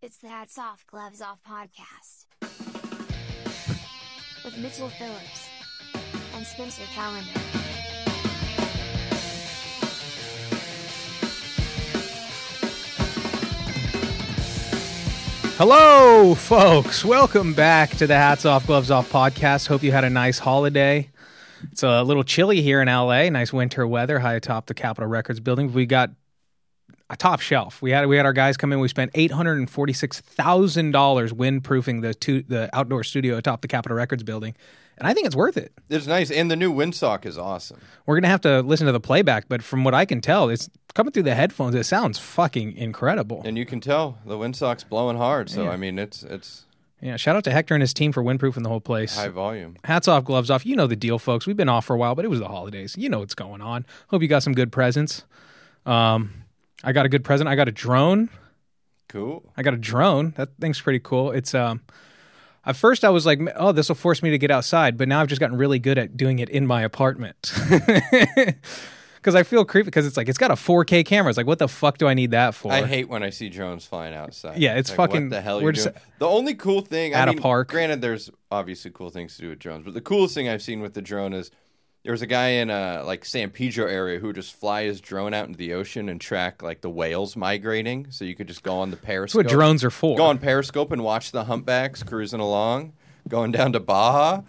It's the Hats Off Gloves Off podcast. With Mitchell Phillips and Spencer Calendar. Hello, folks. Welcome back to the Hats Off Gloves Off podcast. Hope you had a nice holiday. It's a little chilly here in LA. Nice winter weather high atop the Capitol Records building. We got a top shelf. We had we had our guys come in. We spent eight hundred and forty six thousand dollars windproofing the two, the outdoor studio atop the Capitol Records building, and I think it's worth it. It's nice, and the new windsock is awesome. We're gonna have to listen to the playback, but from what I can tell, it's coming through the headphones. It sounds fucking incredible. And you can tell the windsock's blowing hard. So Yeah. I mean, it's it's Yeah, shout out to Hector and his team for windproofing the whole place. high volume. Hats off, gloves off. You know the deal, folks. We've been off for a while, but it was the holidays. You know what's going on. Hope you got some good presents. Um, I got a good present. I got a drone. Cool. I got a drone. That thing's pretty cool. It's um at first I was like, oh, this will force me to get outside, but now I've just gotten really good at doing it in my apartment. Cuz I feel creepy cuz it's like it's got a 4K camera. It's like what the fuck do I need that for? I hate when I see drones flying outside. Yeah, it's Like, fucking- What the hell we're you're just- doing? The only cool thing At I a mean, park. Granted, there's obviously cool things to do with drones, but the coolest thing I've seen with the drone is there was a guy in uh like San Pedro area who would just fly his drone out into the ocean and track like the whales migrating. So you could just go on the That's periscope. what drones are for. Go on Periscope and watch the humpbacks cruising along, going down to Baja.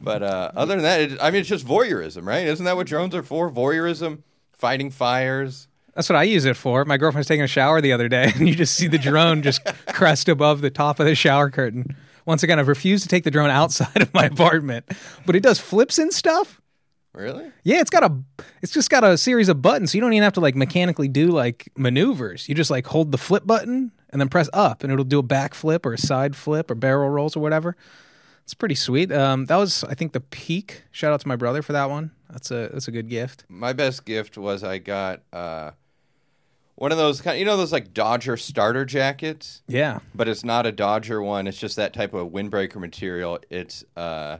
But uh, other than that, it, I mean, it's just voyeurism, right? Isn't that what drones are for? Voyeurism, fighting fires. That's what I use it for. My girlfriend was taking a shower the other day, and you just see the drone just crest above the top of the shower curtain. Once again, I've refused to take the drone outside of my apartment, but it does flips and stuff. Really? Yeah, it's got a, it's just got a series of buttons, so you don't even have to like mechanically do like maneuvers. You just like hold the flip button and then press up, and it'll do a back flip or a side flip or barrel rolls or whatever. It's pretty sweet. Um, that was, I think, the peak. Shout out to my brother for that one. That's a that's a good gift. My best gift was I got uh, one of those kind. You know those like Dodger starter jackets, Yeah. but it's not a Dodger one. It's just that type of windbreaker material. It's uh,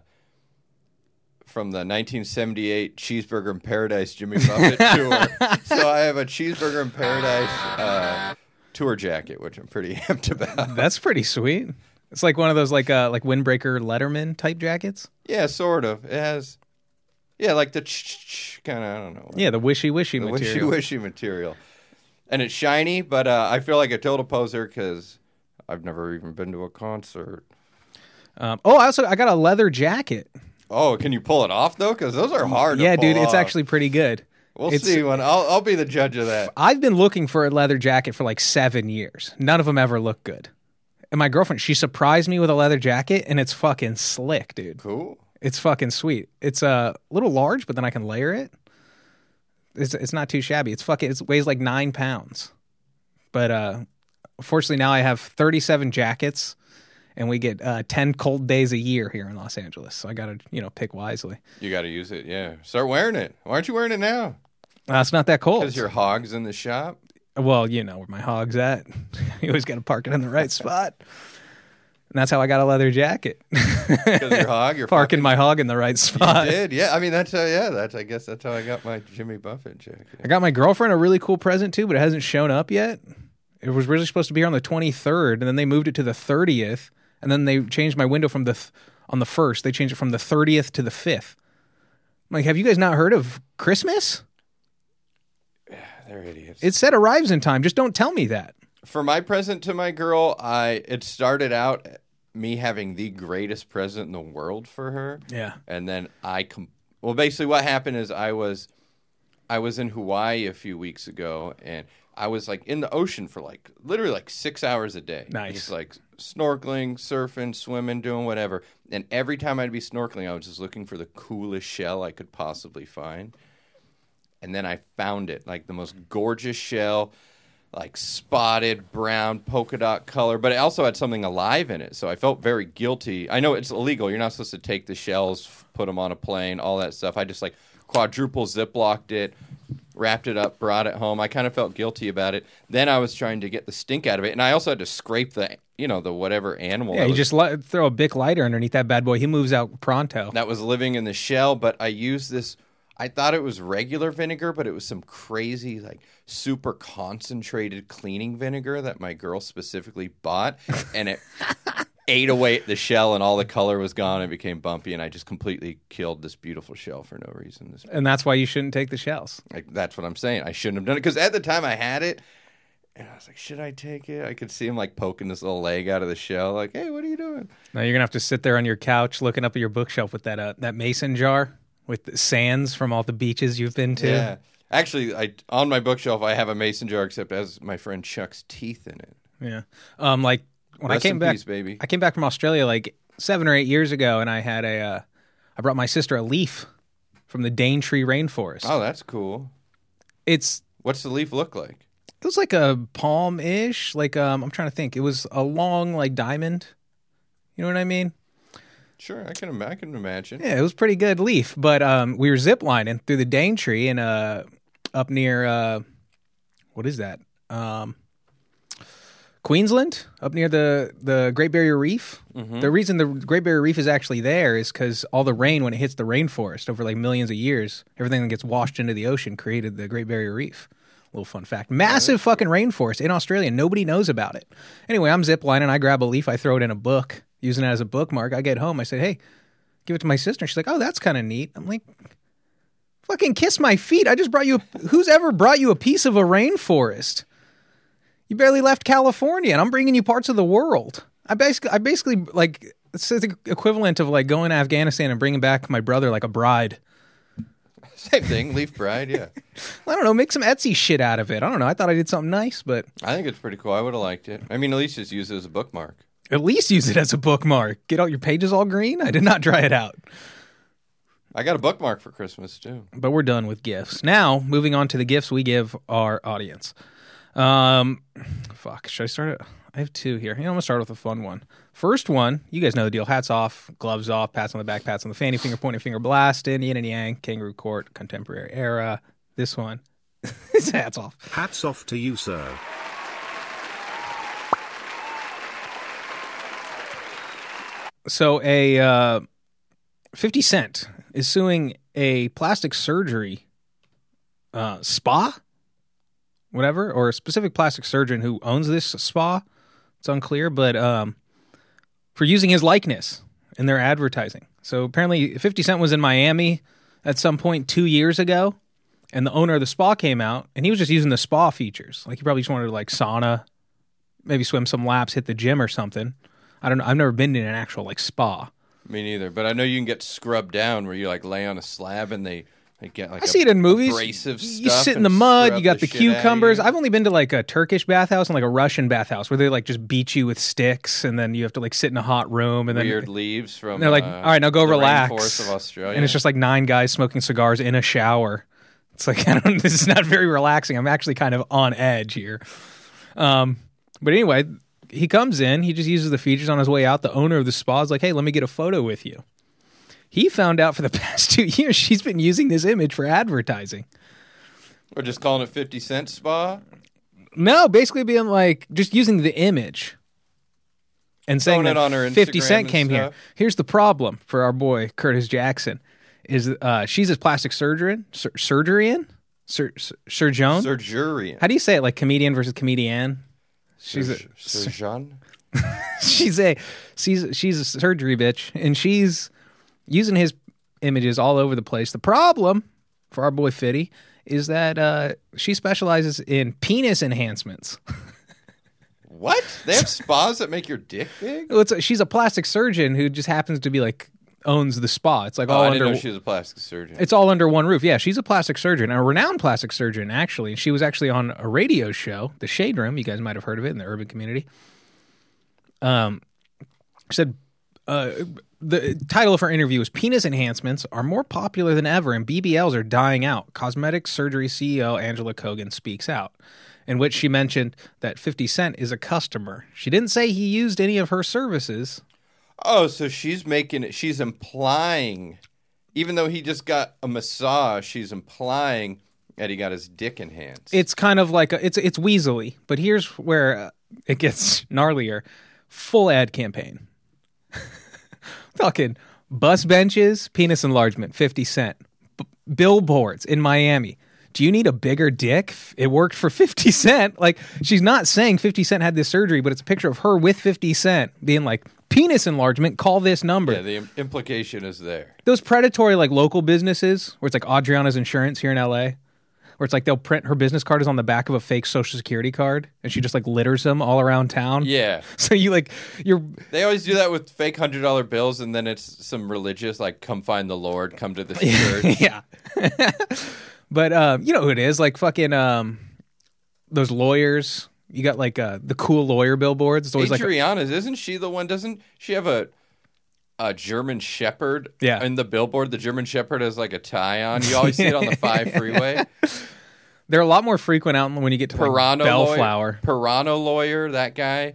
from the 1978 Cheeseburger in Paradise Jimmy Buffett tour. So I have a Cheeseburger in Paradise uh, tour jacket, which I'm pretty amped about. That's pretty sweet. It's like one of those like uh like windbreaker Letterman type jackets. Yeah, sort of. It has, yeah, like the kind of I don't know. Yeah, the wishy wishy material. wishy wishy material, and it's shiny. But uh, I feel like a total poser because I've never even been to a concert. Um, oh, I also I got a leather jacket. Oh, can you pull it off though? Because those are hard. to yeah, dude, it's off. actually pretty good. We'll it's- see when I'll I'll be the judge of that. I've been looking for a leather jacket for like seven years. None of them ever look good. And my girlfriend, she surprised me with a leather jacket, and it's fucking slick, dude. Cool. It's fucking sweet. It's a little large, but then I can layer it. It's it's not too shabby. It's fucking. It weighs like nine pounds. But uh, fortunately, now I have thirty-seven jackets, and we get uh, ten cold days a year here in Los Angeles. So I got to you know pick wisely. You got to use it. Yeah, start wearing it. Why aren't you wearing it now? Uh, it's not that cold. Because your hogs in the shop. Well, you know where my hog's at. you always got to park it in the right spot. And that's how I got a leather jacket. Because your hog, you're Parking fucking- my hog in the right You spot. did, yeah. I mean, that's how. Yeah, that's. I guess that's how I got my Jimmy Buffett jacket. I got my girlfriend a really cool present too, but it hasn't shown up yet. It was really supposed to be here on the 23rd, and then they moved it to the 30th, and then they changed my window from the th- on the first. They changed it from the 30th to the 5th. I'm like, have you guys not heard of Christmas? They're idiots. It said arrives in time. Just don't tell me that. For my present to my girl, I it started out me having the greatest present in the world for her, Yeah. and then I com- well, basically what happened is I was I was in Hawaii a few weeks ago, and I was like in the ocean for like literally like six hours a day, Nice. just like snorkeling, surfing, swimming, doing whatever. And every time I'd be snorkeling, I was just looking for the coolest shell I could possibly find. And then I found it, like the most gorgeous shell, like spotted brown polka dot color, but it also had something alive in it. So I felt very guilty. I know it's illegal. You're not supposed to take the shells, put them on a plane, all that stuff. I just like quadruple ziplocked it, wrapped it up, brought it home. I kind of felt guilty about it. Then I was trying to get the stink out of it, and I also had to scrape the, you know, the whatever animal Yeah, you was just li- throw a big lighter underneath that bad boy. He moves out pronto. that was living in the shell, but I used this. I thought it was regular vinegar, but it was some crazy, like super concentrated cleaning vinegar that my girl specifically bought, and it ate away at the shell, and all the color was gone. It became bumpy, and I just completely killed this beautiful shell for no reason. This, And that's why you shouldn't take the shells. like, that's what I'm saying. I shouldn't have done it because at the time I had it. And I was like, should I take it? I could see him like poking this little leg out of the shell, like, hey, what are you doing? Now you're gonna have to sit there on your couch looking up at your bookshelf with that uh, that mason jar with the sands from all the beaches you've been to. Yeah. Actually, I on my bookshelf I have a mason jar, except has my friend Chuck's teeth in it. Yeah. Um, like when I came back, peace, baby. I came back from Australia like seven or eight years ago, and I had a, uh, I brought my sister a leaf from the Daintree rainforest. Oh, that's cool. It's What's the leaf look like? it was like a palm ish, like um, I'm trying to think. It was a long like diamond. You know what I mean? Sure, I can. im- I can imagine. Yeah, it was pretty good leaf. But um, we were ziplining through the Daintree and uh, up near uh, what is that? Um, Queensland, up near the the Great Barrier Reef. Mm-hmm. The reason the Great Barrier Reef is actually there is because all the rain, when it hits the rainforest over like millions of years, everything that gets washed into the ocean created the Great Barrier Reef. Little fun fact: massive fucking rainforest in Australia. Nobody knows about it. Anyway, I'm ziplining. I grab a leaf. I throw it in a book, using it as a bookmark. I get home. I say, "Hey, give it to my sister." She's like, "Oh, that's kind of neat." I'm like, "Fucking kiss my feet! I just brought you. A, who's ever brought you a piece of a rainforest? You barely left California, and I'm bringing you parts of the world. I basically, I basically like it's the equivalent of like going to Afghanistan and bringing back my brother like a bride. Same thing. Leaf bride. Yeah, I don't know, make some Etsy shit out of it. I don't know. I thought I did something nice, but I think it's pretty cool. I would have liked it. I mean, at least just use it as a bookmark. at least use it as a bookmark. Get all your pages all green. I did not try it out. I got a bookmark for Christmas too. but we're done with gifts. Now, moving on to the gifts we give our audience. Um, fuck, should I start it? I have two here. You know, I'm gonna start with a fun one. First one, you guys know the deal. Hats off, gloves off, pats on the back, pats on the fanny, finger pointing, finger blasting, yin and yang, kangaroo court, contemporary era. This one, it's hats off. Hats off to you, sir. So a uh, 50 Cent is suing a plastic surgery uh, spa, whatever, or a specific plastic surgeon who owns this spa. It's unclear, but um, for using his likeness in their advertising. So apparently, 50 Cent was in Miami at some point two years ago, and the owner of the spa came out, and he was just using the spa features. Like he probably just wanted to like sauna, maybe swim some laps, hit the gym or something. I don't know. I've never been in an actual like spa. Me neither. But I know you can get scrubbed down where you like lay on a slab and they, they get like I see it in movies. abrasive you sit in the mud. You got the, of cucumbers. I've only been to like a Turkish bathhouse and like a Russian bathhouse where they like just beat you with sticks, and then you have to like sit in a hot room, and then weird leaves from. they're like, uh, "All right, now go the relax." of Australia. and it's just like nine guys smoking cigars in a shower. It's like I don't. This is not very relaxing. I'm actually kind of on edge here. Um, but anyway, he comes in. He just uses the features on his way out. The owner of the spa is like, "Hey, let me get a photo with you." He found out for the past two years she's been using this image for advertising. We're just calling it fifty cent spa. No, basically being like just using the image and saying that on her 50 Instagram Cent came here. Here's the problem for our boy Curtis Jackson is uh, she's a plastic surgeon, sur- surgeon, sur- sur- surgeon. Surgery. How do you say it? Like comedian versus comedian. She's a surgeon. she's a she's she's a surgery bitch, and she's using his images all over the place. The problem for our boy Fitty is that uh, she specializes in penis enhancements. What? They have spas that make your dick big? Well, it's a, she's a plastic surgeon who just happens to be like owns the spa. It's like Oh, all I didn't under know she was a plastic surgeon. it's all under one roof. Yeah, she's a plastic surgeon, a renowned plastic surgeon actually. And she was actually on a radio show, The Shade Room. You guys might have heard of it in the urban community. Um, she said uh, the title of her interview was "Penis Enhancements Are More Popular Than Ever, and BBLs Are Dying Out." Cosmetic surgery CEO Angela Kogan speaks out. In which she mentioned that 50 Cent is a customer. She didn't say he used any of her services, Oh, so she's making it. She's implying, even though he just got a massage, she's implying that he got his dick enhanced. it's kind of like a, it's it's weaselly. But here's where it gets gnarlier: full ad campaign. Talking bus benches, penis enlargement, fifty cent. B- billboards in Miami. Do you need a bigger dick? It worked for 50 Cent. Like, she's not saying 50 Cent had this surgery, but it's a picture of her with 50 Cent being like, penis enlargement, call this number. Yeah, the im- implication is there. Those predatory, like, local businesses where it's like Adriana's Insurance here in LA, where it's like they'll print her business card is on the back of a fake social security card and she just like litters them all around town. Yeah. So you like, you're, They always do that with fake hundred dollar bills, and then it's some religious like, "Come find the Lord, come to the church." yeah. but um, you know who it is? Like fucking um, those lawyers. You got like uh, the cool lawyer billboards. It's always like Adriana's isn't she the one? Doesn't she have a a German Shepherd? Yeah. In the billboard, the German Shepherd has like a tie on. You always see it on the five freeway. they're a lot more frequent out when you get to like Pirano Bellflower. lawyer. Pirano lawyer. That guy.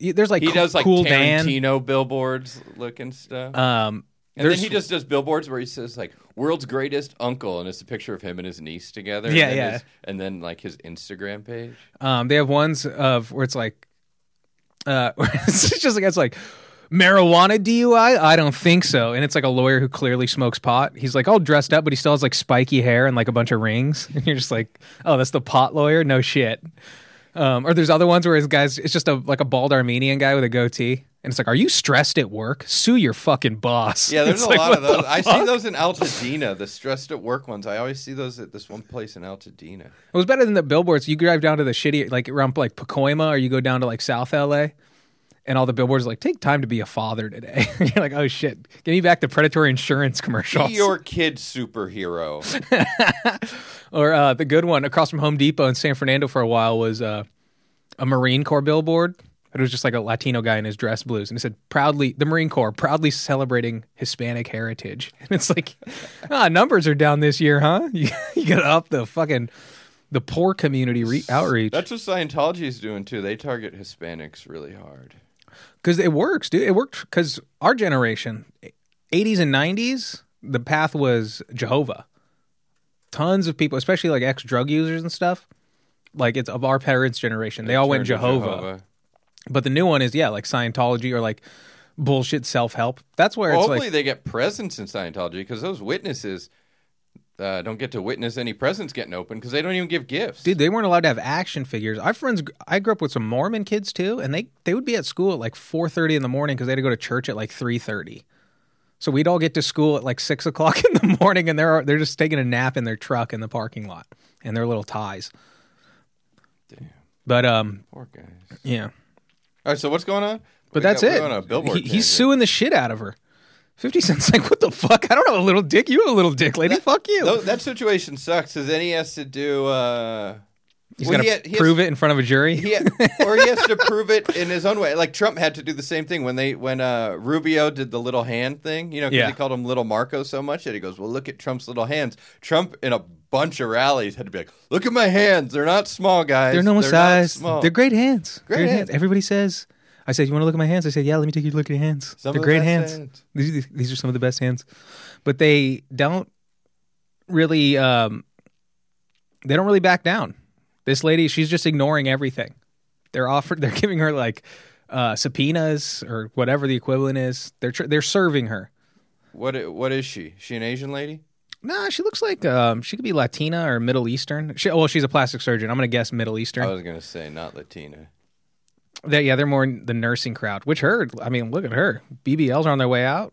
There's like He Cool- does like cool Dan. Tarantino billboards looking stuff. Um, and then he just does billboards where he says like "world's greatest uncle" and it's a picture of him and his niece together. Yeah, and then yeah. his- and then like his Instagram page. um, they have ones of where it's like, uh, it's just like it's like marijuana DUI. I don't think so. And it's like a lawyer who clearly smokes pot. He's like all dressed up, but he still has like spiky hair and like a bunch of rings. And you're just like, oh, that's the pot lawyer. No shit. Um, or there's other ones where his guys, it's just a like a bald Armenian guy with a goatee, and it's like, are you stressed at work? Sue your fucking boss. Yeah, there's It's a like, lot of those. I see those in Altadena, the stressed at work ones. I always see those at this one place in Altadena. It was better than the billboards. You drive down to the shitty, like around like Pacoima, or you go down to like South LA, and all the billboards are like, take time to be a father today. You're like, oh shit, give me back the predatory insurance commercials. Be your kid superhero. or uh, the good one across from Home Depot in San Fernando for a while was uh, a Marine Corps billboard. It was just like a Latino guy in his dress blues, and it said proudly the Marine Corps proudly celebrating Hispanic heritage. And it's like, ah, numbers are down this year, huh? You, you got to up the fucking the poor community re- outreach. That's what Scientology is doing too. They target Hispanics really hard. Because it works, dude. It worked because our generation, '80s and '90s, the path was Jehovah. Tons of people, especially like ex drug users and stuff, like it's of our parents' generation. They all went to Jehovah. But the new one is yeah, like Scientology or like bullshit self help. That's where Well, it's hopefully like they get presents in Scientology because those witnesses uh, don't get to witness any presents getting open because they don't even give gifts. dude, they weren't allowed to have action figures. Our friends, I grew up with some Mormon kids too, and they they would be at school at like four thirty in the morning because they had to go to church at like three thirty. So we'd all get to school at like six o'clock in the morning, and they're they're just taking a nap in their truck in the parking lot and their little ties. Damn. But um, Poor guys. yeah. All right, so what's going on? But We that's it. on a billboard He- he's suing the shit out of her. Fifty Cent's like, what the fuck? I don't have a little dick. You have a little dick, lady. fuck you. Tho- that situation sucks because then he has to do. Uh, he's well, he ha- he has- prove it in front of a jury. he ha- or he has to prove it in his own way. Like Trump had to do the same thing when they when uh, Rubio did the little hand thing. You know, because Yeah. he called him Little Marco so much that he goes, "Well, look at Trump's little hands." Trump in a bunch of rallies had to be like, "Look at my hands. They're not small, guys. They're normal not size. small." They're great hands. Great hands. Everybody says. I said, "You want to look at my hands?" I said, "Yeah, let me take you to look at your hands. Some They're the great hands. hands. These, these are some of the best hands." But they don't really. Um, they don't really back down. This lady, she's just ignoring everything. They're offered. They're giving her like uh, subpoenas or whatever the equivalent is. They're tr- they're serving her. What i- what is she? She an Asian lady? Nah, she looks like um, she could be Latina or Middle Eastern. She, well, she's a plastic surgeon. I'm gonna guess Middle Eastern. I was gonna say not Latina. Yeah, they're more the nursing crowd. Which her, I mean, look at her. BBLs are on their way out.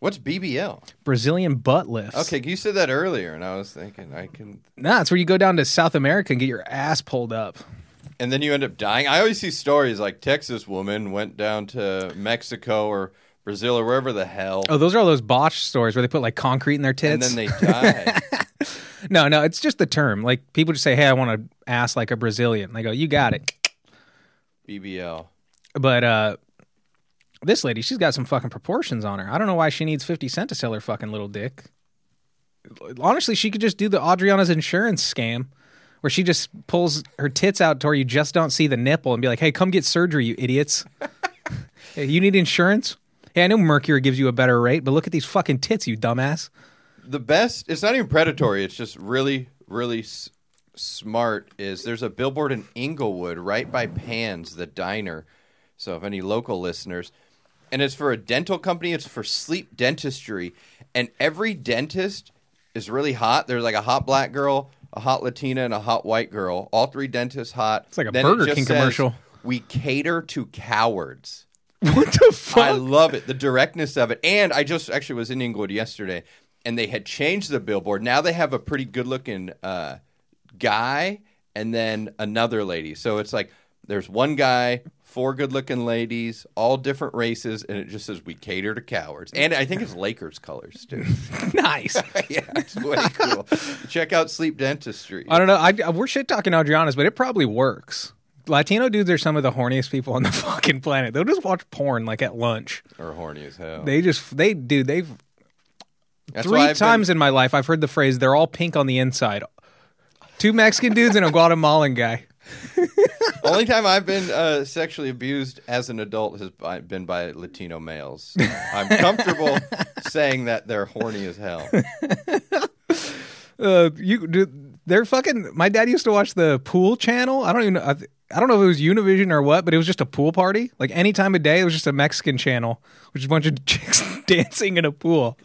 What's BBL? Brazilian butt lifts. Okay, you said that earlier, and I was thinking I can. Nah, it's where you go down to South America and get your ass pulled up. And then you end up dying. I always see stories like Texas woman went down to Mexico or Brazil or wherever the hell, Oh, those are all those botch stories where they put like concrete in their tits and then they die. no, no, it's just the term. Like people just say, "Hey, I want to ass like a Brazilian." They go, "You got it." BBL. But uh this lady, she's got some fucking proportions on her. I don't know why she needs 50 cent to sell her fucking little dick. Honestly, she could just do the Adriana's insurance scam where she just pulls her tits out to where you just don't see the nipple and be like, "Hey, come get surgery, you idiots." hey, you need insurance? Hey, I know Mercury gives you a better rate, but look at these fucking tits, you dumbass. The best. It's not even predatory. It's just really, really smart. Is there's a billboard in Inglewood right by Pann's, the diner. So if any local listeners, and it's for a dental company. It's for sleep dentistry, and every dentist is really hot. There's like a hot black girl, a hot Latina, and a hot white girl. All three dentists hot. It's like a Then Burger King says, commercial. We cater to cowards. What the fuck? I love it, the directness of it. And I just actually was in Inglewood yesterday, and they had changed the billboard. Now they have a pretty good looking uh, guy and then another lady. So it's like there's one guy, four good looking ladies, all different races, and it just says we cater to cowards. And I think it's Lakers colors too. nice. yeah, it's way cool. Check out Sleep Dentistry. I don't know. I, we're shit talking Adriana's, but it probably works. Latino dudes are some of the horniest people on the fucking planet. They'll just watch porn like at lunch. Or horny as hell. They just they dude they've That's three I've been- times in my life I've heard the phrase they're all pink on the inside. Two Mexican dudes and a Guatemalan guy. Only time I've been uh, sexually abused as an adult has by, been by Latino males. I'm comfortable saying that they're horny as hell. Uh, you dude, they're fucking. My dad used to watch the pool channel. I don't even know. I, I don't know if it was Univision or what, but it was just a pool party. Like any time of day, it was just a Mexican channel, which is a bunch of chicks dancing in a pool.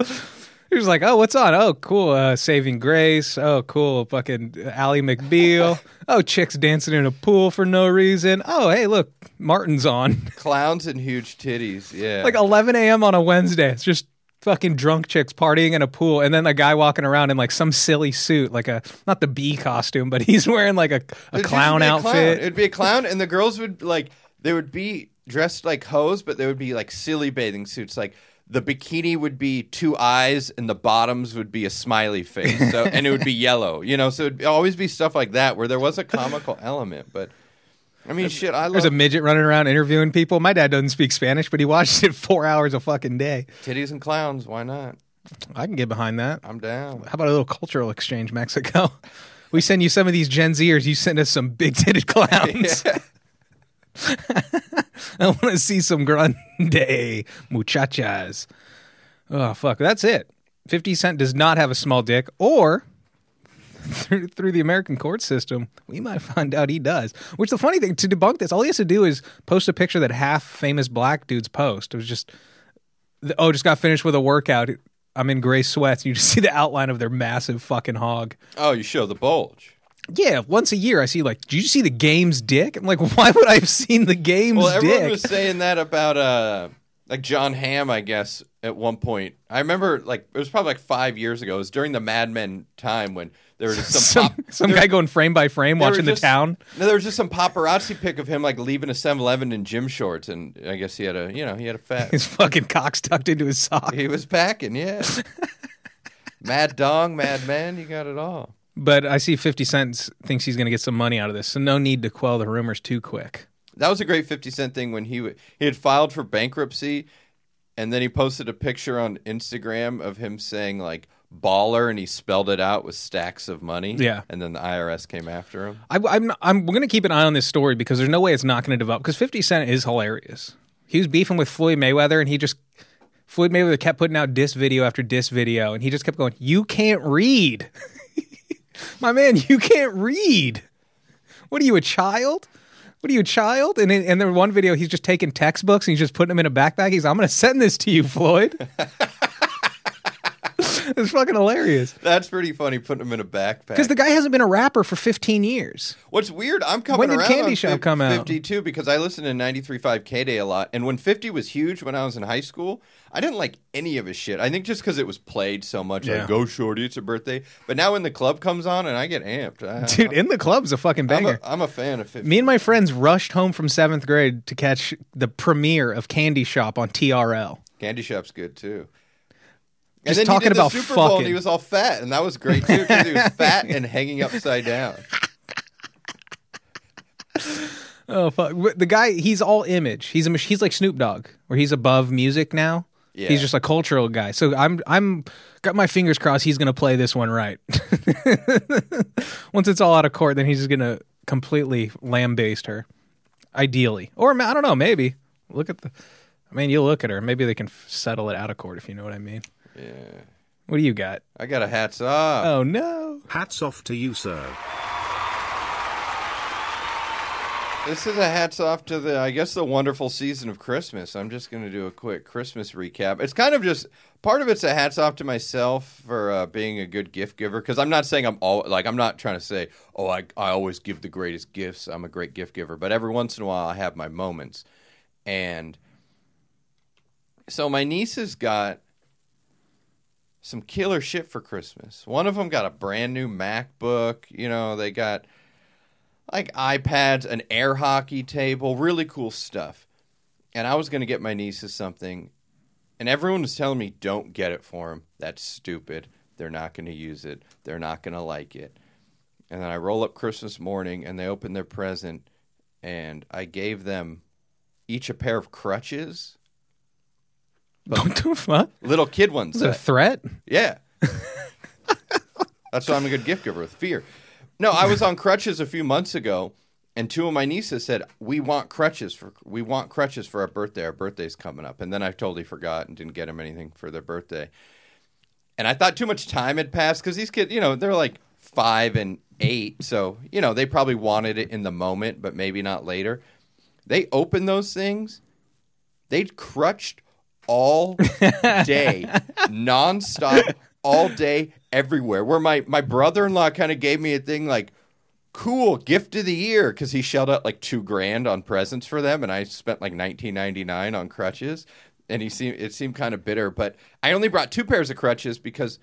He was like, "Oh, what's on? Oh, cool. Uh, Saving Grace. Oh, cool. Fucking Ally McBeal. oh, chicks dancing in a pool for no reason. Oh, hey, look, Martin's on. Clowns and huge titties. Yeah. like 11 a.m. on a Wednesday. It's just fucking drunk chicks partying in a pool, and then a guy walking around in like some silly suit, like a not the bee costume, but he's wearing like a, a It'd just clown be a outfit. It'd be a clown, and the girls would like they would be dressed like hoes, but they would be like silly bathing suits. Like the bikini would be two eyes, and the bottoms would be a smiley face. So and it would be yellow. You know, so it'd always be stuff like that where there was a comical element. But I mean, shit, I There's love a midget running around interviewing people. My dad doesn't speak Spanish, but he watches it four hours a fucking day. titties and clowns. Why not? I can get behind that. I'm down. How about a little cultural exchange, Mexico? We send you some of these Gen Zers. You send us some big titted clowns. I want to see some grande muchachas. Oh fuck, that's it. Fifty Cent does not have a small dick, or through, through the American court system, we might find out he does. Which the funny thing to debunk this, all he has to do is post a picture that half famous black dudes post. It was just, oh, just got finished with a workout. I'm in gray sweats. You just see the outline of their massive fucking hog. Oh, you show the bulge. Yeah, once a year I see like, did you see the game's dick? I'm like, why would I have seen the game's dick? Well, everyone dick? was saying that about uh like John Hamm, I guess, at one point. I remember like it was probably like five years ago. It was during the Mad Men time when there was just some, some pop, some there- guy going frame by frame watching the town. No, there was just some paparazzi pic of him like leaving a 7-Eleven in gym shorts, and I guess he had a you know he had a fat. His fucking cock's tucked into his sock. he was packing, yeah. Mad dong, mad man, you got it all. But I see 50 Cent thinks he's going to get some money out of this, so no need to quell the rumors too quick. That was a great 50 Cent thing when he w- he had filed for bankruptcy and then he posted a picture on Instagram of him saying like baller and he spelled it out with stacks of money. Yeah. And then the IRS came after him. I, I'm I'm going to keep an eye on this story because there's no way it's not going to develop. Because 50 Cent is hilarious. He was beefing with Floyd Mayweather, and he just Floyd Mayweather kept putting out diss video after diss video, and he just kept going, "You can't read, my man. You can't read. What are you, a child?" What are you, a child? And in, and then one video, he's just taking textbooks and he's just putting them in a backpack. He's, I'm going to send this to you, Floyd. it's fucking hilarious. That's pretty funny putting him in a backpack. Because the guy hasn't been a rapper for 15 years. What's weird, I'm coming When did around Candy Shop fif- come out? 52 because I listened to 93.5 K-Day a lot. And when 50 was huge when I was in high school, I didn't like any of his shit. I think just because it was played so much. Yeah. Like, go shorty, it's a birthday. But now when the club comes on and I get amped. I, Dude, In the Club's a fucking I'm banger. a, I'm a fan of 50. Me and my friends rushed home from seventh grade to catch the premiere of Candy Shop on TRL. Candy Shop's good too. Just and then talking he did the about Super Bowl fucking. and he was all fat, and that was great too because he was fat and hanging upside down. Oh fuck! The guy, he's all image. He's a mach- he's like Snoop Dogg, where he's above music now. Yeah. He's just a cultural guy. So I'm I'm got my fingers crossed he's gonna play this one right. Once it's all out of court, then he's just gonna completely lambaste her. Ideally, or I don't know, maybe look at the. I mean, you look at her. Maybe they can settle it out of court if you know what I mean. Yeah, What do you got? I got a hats off. Oh no! Hats off to you, sir. This is a hats off to the, I guess, the wonderful season of Christmas. I'm just going to do a quick Christmas recap. It's kind of just part of it's a hats off to myself for uh, being a good gift giver because I'm not saying I'm all like I'm not trying to say oh I I always give the greatest gifts. I'm a great gift giver, but every once in a while I have my moments, and so my nieces got some killer shit for Christmas. One of them got a brand new MacBook. You know, they got like iPads, an air hockey table, really cool stuff. And I was going to get my nieces something, and everyone was telling me, don't get it for them. That's stupid. They're not going to use it. They're not going to like it. And then I roll up Christmas morning, and they open their present, and I gave them each a pair of crutches, What the fuck? little kid ones. Is it a threat? Yeah. That's why I'm a good gift giver with fear. No, I was on crutches a few months ago, and two of my nieces said, "We want crutches for we want crutches for our birthday. Our birthday's coming up." And then I totally forgot and didn't get them anything for their birthday. And I thought too much time had passed because these kids, you know, they're like five and eight, so you know they probably wanted it in the moment, but maybe not later. They opened those things. They crutched all day, nonstop, all day, everywhere. Where my my brother in law kind of gave me a thing like, "Cool, gift of the year," because he shelled out like two grand on presents for them, and I spent like nineteen ninety nine on crutches. And he seemed it seemed kind of bitter, but I only brought two pairs of crutches because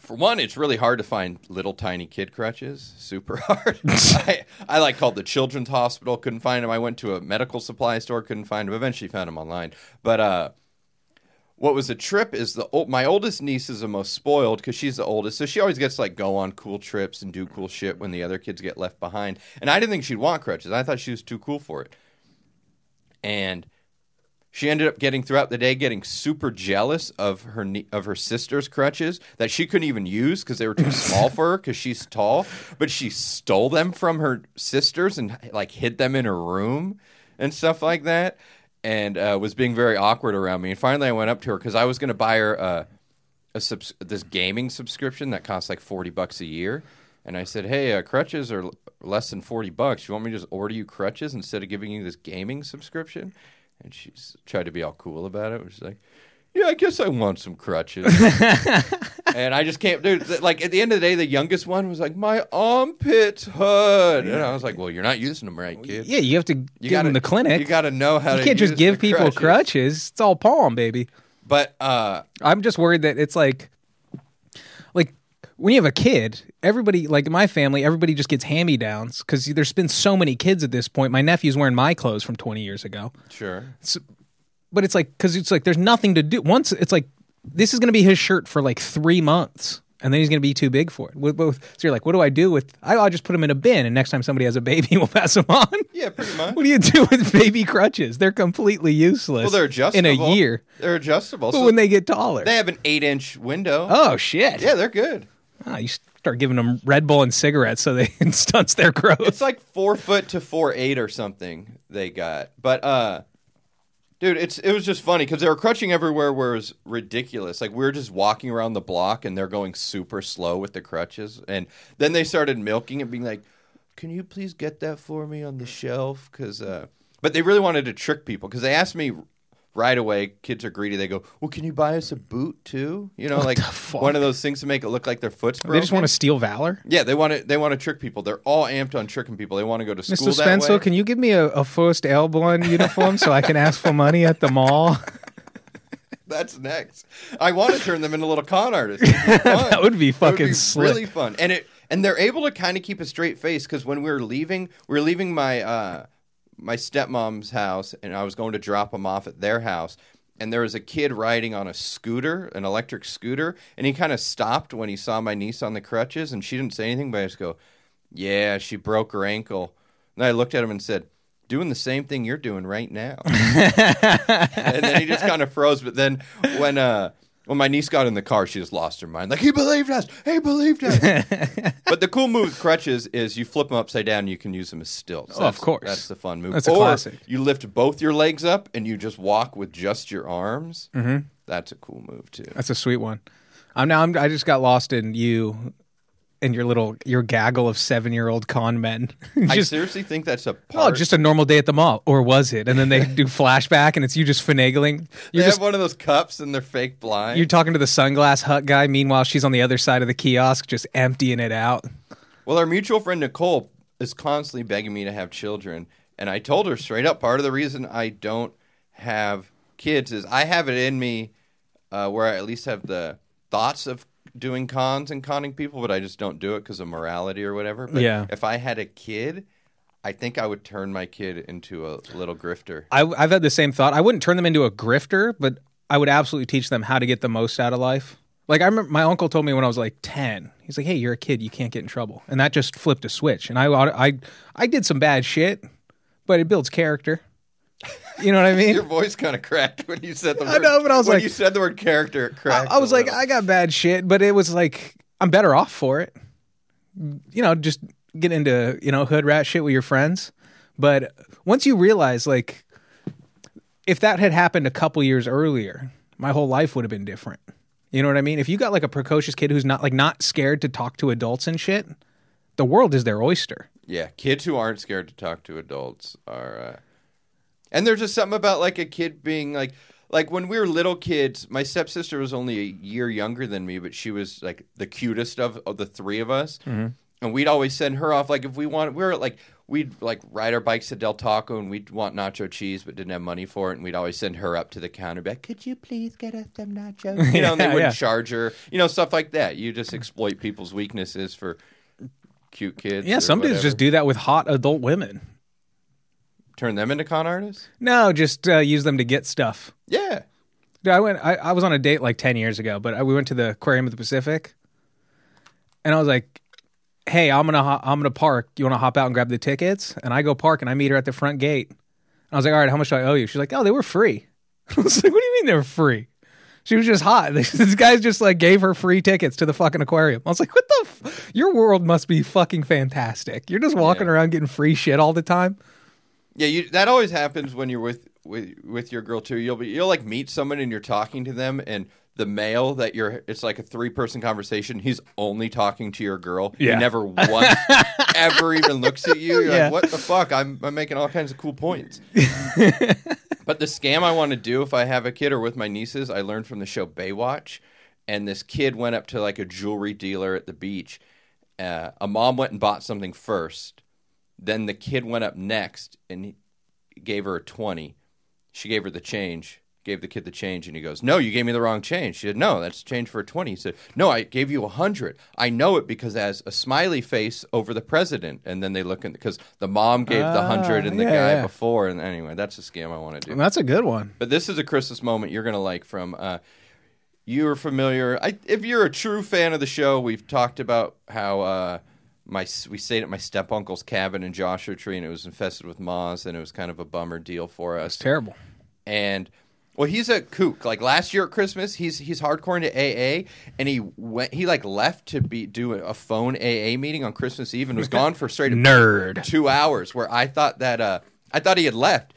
for one, it's really hard to find little tiny kid crutches. Super hard. I, I like called the children's hospital, couldn't find them. I went to a medical supply store, couldn't find them. Eventually found them online. But uh, what was a trip is the ol- my oldest niece is the most spoiled because she's the oldest, so she always gets to, like go on cool trips and do cool shit when the other kids get left behind. And I didn't think she'd want crutches. I thought she was too cool for it. And she ended up getting throughout the day getting super jealous of her of her sister's crutches that she couldn't even use because they were too small for her because she's tall. But she stole them from her sisters and like hid them in her room and stuff like that, and uh, was being very awkward around me. And finally, I went up to her because I was going to buy her uh, a subs- this gaming subscription that costs like forty bucks a year. And I said, "Hey, uh, crutches are less than forty bucks. You want me to just order you crutches instead of giving you this gaming subscription?" And she's tried to be all cool about it. She's like, "Yeah, I guess I want some crutches." and I just can't do. Like at the end of the day, the youngest one was like, "My armpits hurt," and I was like, "Well, you're not using them right, kid. Yeah, you have to You give gotta them the clinic. You got to know how to. You to. can't just give people crutches. crutches. It's all palm, baby. But uh, I'm just worried that it's like, like when you have a kid, everybody, like in my family, everybody just gets hand me downs because there's been so many kids at this point. My nephew's wearing my clothes from 20 years ago, sure. but it's like because it's like there's nothing to do. Once it's like this is going to be his shirt for like three months. And then he's going to be too big for it. With both, so you're like, what do I do with? I, I'll just put him in a bin, and next time somebody has a baby, we'll pass him on. Yeah, pretty much. What do you do with baby crutches? They're completely useless. Well, they're adjustable in a year. They're adjustable. But so when they get taller, they have an eight-inch window. oh shit! Yeah, they're good. Ah, you start giving them Red Bull and cigarettes so they stunts their growth. It's like four foot to four eight or something they got. But uh dude, it's it was just funny because they were crutching everywhere where it was ridiculous. Like we were just walking around the block and they're going super slow with the crutches. And then they started milking it, being like, Can you please get that for me on the shelf? Cause uh but they really wanted to trick people because they asked me right away. Kids are greedy. They go, "Well, can you buy us a boot too?" You know, like one of those things to make it look like their foot's broken. they just want to steal valor. Yeah, they want to. They want to trick people. They're all amped on tricking people. They want to go to school Mr. Spencer, can you give me a, a first Elblon uniform so I can ask for money at the mall? That's next. I want to turn them into little con artists. It'd be fun. That would be That would fucking be slick. really fun. And it and they're able to kind of keep a straight face because when we were leaving, we were leaving my uh, my stepmom's house, and I was going to drop him off at their house. And there was a kid riding on a scooter, an electric scooter, and he kind of stopped when he saw my niece on the crutches, and she didn't say anything, but I just go, "Yeah, she broke her ankle." And I looked at him and said, "Doing the same thing you're doing right now." and then he just kind of froze. But then when uh when my niece got in the car, she just lost her mind. Like he believed us. He believed us. but the cool move with crutches is you flip them upside down. and You can use them as stilts. Oh, of course. That's the fun move. That's a or classic. You lift both your legs up and you just walk with just your arms. Mm-hmm. That's a cool move too. That's a sweet one. I'm now. I'm, I just got lost in you and your little your gaggle of seven year old con men. I seriously think that's a oh, just a normal day at the mall, or was it? And then they do flashback, and it's you just finagling. You're have one of those cups and they're fake blind. you're talking to the sunglass hut guy. Meanwhile, she's on the other side of the kiosk, just emptying it out. Well, our mutual friend Nicole is constantly begging me to have children, and I told her straight up part of the reason I don't have kids is I have it in me uh, where I at least have the thoughts of doing cons and conning people, but I just don't do it because of morality or whatever. But Yeah. if I had a kid, I think I would turn my kid into a little grifter. I, I've had the same thought. I wouldn't turn them into a grifter, but I would absolutely teach them how to get the most out of life. Like I remember, my uncle told me when I was like ten, he's like, "Hey, you're a kid. You can't get in trouble," and that just flipped a switch. And I, I, I did some bad shit, but it builds character. You know what I mean? Your voice kind of cracked when you said the word. I know, but I was when like- you said the word character, it I, cracked. I was like. I got bad shit, but it was like I'm better off for it. You know, just get into you know hood rat shit with your friends. But once you realize, like, if that had happened a couple years earlier, my whole life would have been different. You know what I mean? If you got like a precocious kid who's not like not scared to talk to adults and shit, the world is their oyster. Yeah, kids who aren't scared to talk to adults are, uh... and there's just something about like a kid being like, like when we were little kids. My stepsister was only a year younger than me, but she was like the cutest of, of the three of us, mm-hmm. and we'd always send her off. Like if we wanted, we were like we'd like ride our bikes to Del Taco, and we'd want nacho cheese, but didn't have money for it, and we'd always send her up to the counter, be like, "Could you please get us some nachos?" You know, and they Yeah, wouldn't yeah. charge her, you know, stuff like that. You just exploit people's weaknesses for cute kids. Yeah, some dudes just do that with hot adult women. Turn them into con artists. No, just uh, use them to get stuff. Yeah, Dude, I went. I, I was on a date like ten years ago, but I, we went to the Aquarium of the Pacific, and I was like, "Hey, I'm gonna ho- I'm gonna park. You want to hop out and grab the tickets?" And I go park, and I meet her at the front gate. I was like, "All right, how much do I owe you?" She's like, "Oh, they were free." I was like, "What do you mean they were free?" She was just hot. This guy just like gave her free tickets to the fucking aquarium. I was like, "What the? F- Your world must be fucking fantastic. You're just walking Yeah. around getting free shit all the time." Yeah. You, that always happens when you're with with with your girl too. You'll be you'll like meet someone and you're talking to them and. The male that you're, it's like a three person conversation. He's only talking to your girl. Yeah. He never once ever even looks at you. You're Yeah. like, what the fuck? I'm, I'm making all kinds of cool points. but the scam I want to do if I have a kid or with my nieces, I learned from the show Baywatch. And this kid went up to like a jewelry dealer at the beach. Uh, a mom went and bought something first. Then the kid went up next and gave her a 20. She gave her the change, gave the kid the change, and he goes, No, you gave me the wrong change. She said, No, that's change for a 20. He said, No, I gave you a 100. I know it because it has a smiley face over the president. And then they look in, because the mom gave the 100 and the Ah, yeah, guy yeah. before. And anyway, that's a scam I want to do. That's a good one. But this is a Christmas moment you're going to like from. Uh, you are familiar. I, if you're a true fan of the show, we've talked about how uh, my we stayed at my step uncle's cabin in Joshua Tree, and it was infested with moths, and it was kind of a bummer deal for us. It's terrible. And well, he's a kook. Like last year at Christmas, he's he's hardcore into AA, and he went. He like left to be do a phone AA meeting on Christmas Eve, and was gone for straight Nerd. two hours where I thought that uh I thought he had left.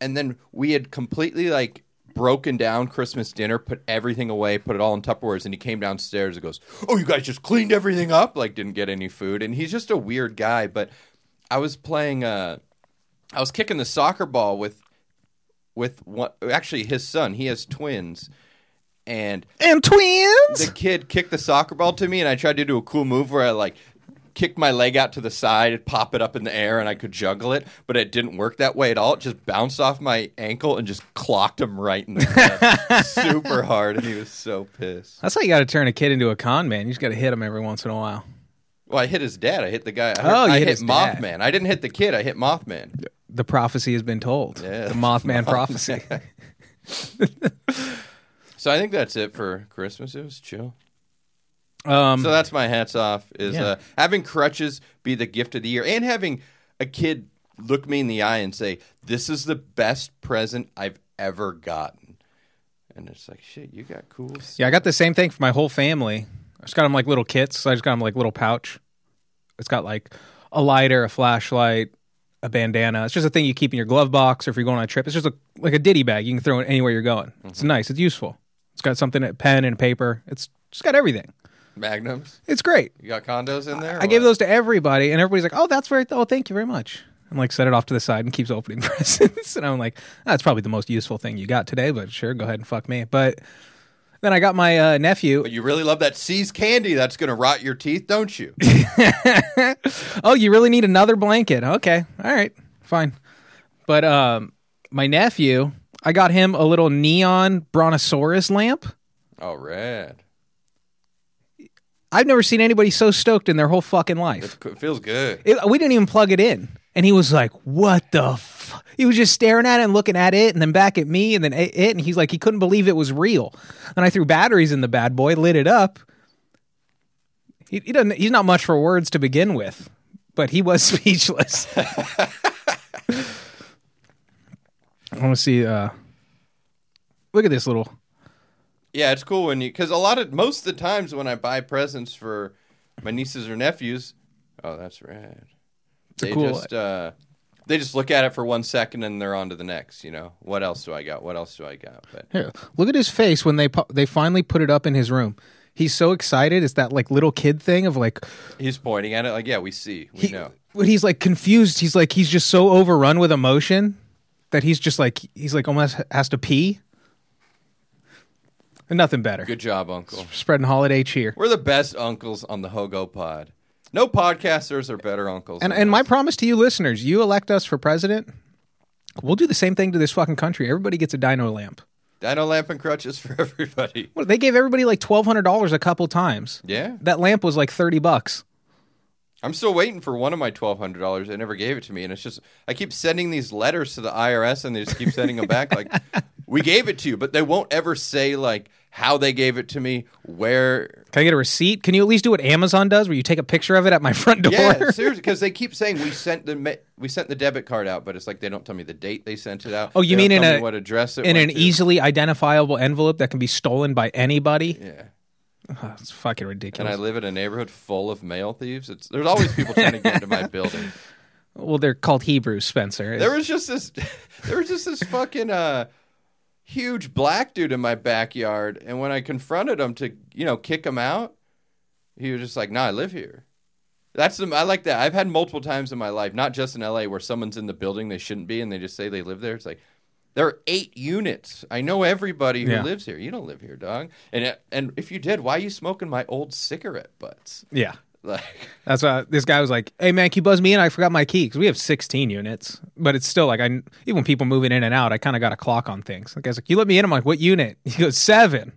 And then we had completely like broken down Christmas dinner, put everything away, put it all in Tupperwares, and he came downstairs and goes, Oh, you guys just cleaned everything up? Like didn't get any food. And he's just a weird guy. But I was playing uh I was kicking the soccer ball with with one actually his son. He has twins. And And twins. the kid kicked the soccer ball to me, and I tried to do a cool move where I like kicked my leg out to the side pop it up in the air, and I could juggle it, but it didn't work that way at all. It just bounced off my ankle and just clocked him right in the head, super hard, and he was so pissed. That's how you got to turn a kid into a con man. You just got to hit him every once in a while. Well, I hit his dad. I hit the guy. I, Oh, you I hit hit his dad. Mothman. I didn't hit the kid. I hit Mothman. The prophecy has been told. Yeah. The Mothman prophecy. So I think that's it for Christmas. It was chill. Um, So that's my hats off. Is Yeah. uh, having crutches be the gift of the year, and having a kid look me in the eye and say, "This is the best present I've ever gotten," and it's like, "Shit, you got cool." yeah, I got the same thing for my whole family. I just got them like little kits. So I just got them like little pouch. It's got like a lighter, a flashlight, a bandana. It's just a thing you keep in your glove box, or if you're going on a trip, it's just a, like a ditty bag. You can throw it anywhere you're going. It's Mm-hmm. nice. It's useful. It's got something, a pen and paper. It's just got everything. Magnums. It's great. You got condos in there? I gave what? those to everybody, and everybody's like, "Oh, that's very. Oh, thank you very much." And I'm like set it off to the side and keeps opening presents. and I'm like, "That's probably the most useful thing you got today." But sure, go ahead and fuck me. But then I got my uh, nephew. But you really love that See's candy that's going to rot your teeth, don't you? oh, you really need another blanket? Okay, all right, fine. But um, my nephew, I got him a little neon brontosaurus lamp. oh, rad. I've never seen anybody so stoked in their whole fucking life. It feels good. It, we didn't even plug it in. And he was like, "What the?" F-? He was just staring at it and looking at it, and then back at me, and then it. it, And he's like, he couldn't believe it was real. And I threw batteries in the bad boy, lit it up. He, he doesn't. He's not much for words to begin with, but he was speechless. I want to see. Uh, look at this little. Yeah, it's cool when you because a lot of most of the times when I buy presents for my nieces or nephews, oh, that's rad. They cool- just uh, they just look at it for one second and they're on to the next. You know, what else do I got? What else do I got? But Here, look at his face when they pu- they finally put it up in his room. He's so excited. It's that like little kid thing of like he's pointing at it like, yeah, we see, we he, know. when he's like confused. He's like he's just so overrun with emotion that he's just like he's like almost has to pee. Nothing better. Good job, Uncle. Spreading holiday cheer. We're the best uncles on the Hogo Pod. No podcasters are better uncles. And than and my promise to you listeners, you elect us for president, we'll do the same thing to this fucking country. Everybody gets a dino lamp. Dino lamp and crutches for everybody. Well, they gave everybody like twelve hundred dollars a couple times. Yeah, That lamp was like thirty bucks. I'm still waiting for one of my twelve hundred dollars. They never gave it to me, and it's just I keep sending these letters to the IRS, and they just keep sending them back like we gave it to you, but they won't ever say like how they gave it to me, where. Can I get a receipt? Can you at least do what Amazon does, where you take a picture of it at my front door? Yeah, seriously, because they keep saying we sent the ma- we sent the debit card out, but it's like they don't tell me the date they sent it out. Oh, you They mean don't in tell a- me what address it in went an to. easily identifiable envelope that can be stolen by anybody. Yeah. Oh, it's fucking And ridiculous. I live in a neighborhood full of mail thieves. It's there's always people trying to get into my building. well, they're called Hebrews, Spencer. There was just this there was just this fucking uh huge black dude in my backyard and when I confronted him to, you know, kick him out, he was just like, "No, I live here." That's the I like that. I've had multiple times in my life, not just in LA where someone's in the building they shouldn't be and they just say they live there. It's like there are eight units. I know everybody who Yeah. lives here. You don't live here, dog. And and if you did, why are you smoking my old cigarette butts? yeah. Like That's why this guy was like, "Hey man, can you buzz me in? I forgot my key because we have 16 units, but it's still like I even when people moving in and out, I kind of got a clock on things." The guy's like, "You let me in?" I'm like, "What unit?" He goes, seven.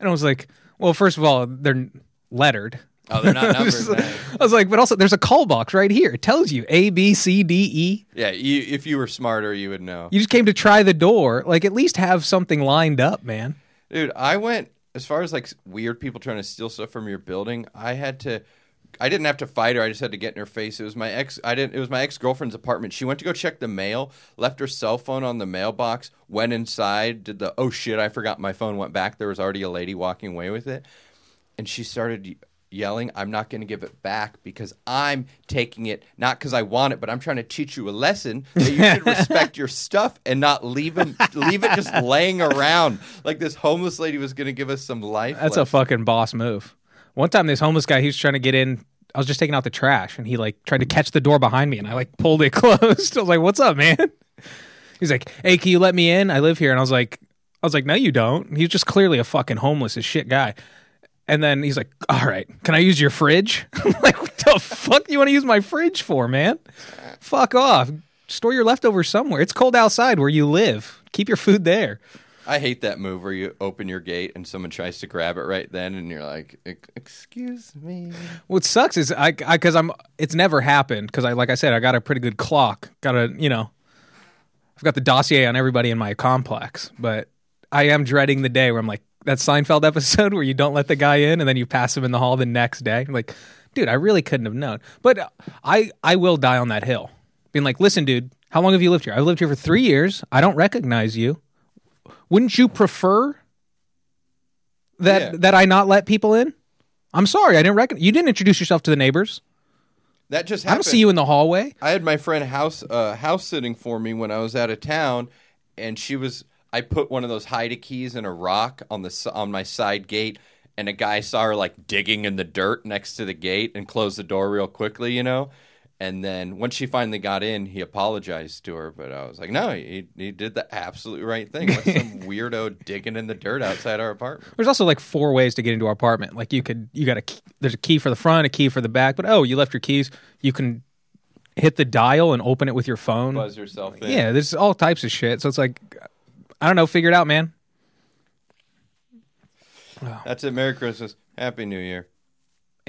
and I was like, "Well, first of all, they're lettered." Oh, they're not numbered. like- I was like, "But also, there's a call box right here. It tells you A, B, C, D, E. Yeah, you, if you were smarter, you would know. You just came to try the door. Like, at least have something lined up, man." Dude, I went as far as like weird people trying to steal stuff from your building. I had to. I didn't have to fight her. I just had to get in her face. It was my ex. I didn't. It was my ex girlfriend's apartment. She went to go check the mail. Left her cell phone on the mailbox. Went inside. Did the oh shit? I forgot my phone. Went back. There was already a lady walking away with it, and she started yelling, "I'm not going to give it back because I'm taking it not because I want it, but I'm trying to teach you a lesson that you should respect your stuff and not leave it leave it just laying around like this homeless lady was going to give us some life." That's a fucking boss move. One time, this homeless guy, he was trying to get in. I was just taking out the trash, and he like tried to catch the door behind me, and I like pulled it closed. I was like, "What's up, man?" He's like, "Hey, can you let me in? I live here." And I was like, "I was like, no, you don't." He's just clearly a fucking homeless as shit guy. And then he's like, "All right, can I use your fridge?" I'm like, "What the fuck do you want to use my fridge for, man? Fuck off. Store your leftovers somewhere. It's cold outside where you live. Keep your food there." I hate that move where you open your gate and someone tries to grab it right then, and you're like, "Excuse me." What sucks is I because I'm it's never happened because I like I said I got a pretty good clock. Got a you know, I've got the dossier on everybody in my complex, but I am dreading the day where I'm like that Seinfeld episode where you don't let the guy in and then you pass him in the hall the next day. I'm like, dude, I really couldn't have known. But I I will die on that hill, being like, listen, dude, how long have you lived here? I've lived here for three years. I don't recognize you. Wouldn't you prefer that Yeah. that I not let people in? I'm sorry, I didn't reckon. You didn't introduce yourself to the neighbors. That just I happened. don't see you in the hallway. I had my friend house uh, house sitting for me when I was out of town, and she was. I put one of those hide keys in a rock on the s- on my side gate, and a guy saw her like digging in the dirt next to the gate and closed the door real quickly, you know. And then once she finally got in, he apologized to her. But I was like, no, he, he did the absolute right thing. What's some weirdo digging in the dirt outside our apartment? There's also like four ways to get into our apartment. Like you could, you got a, key- there's a key for the front, a key for the back. But oh, you left your keys. You can hit the dial and open it with your phone. Buzz yourself in. Yeah, there's all types of shit. So it's like, I don't know, figure it out, man. That's it. Merry Christmas. Happy New Year.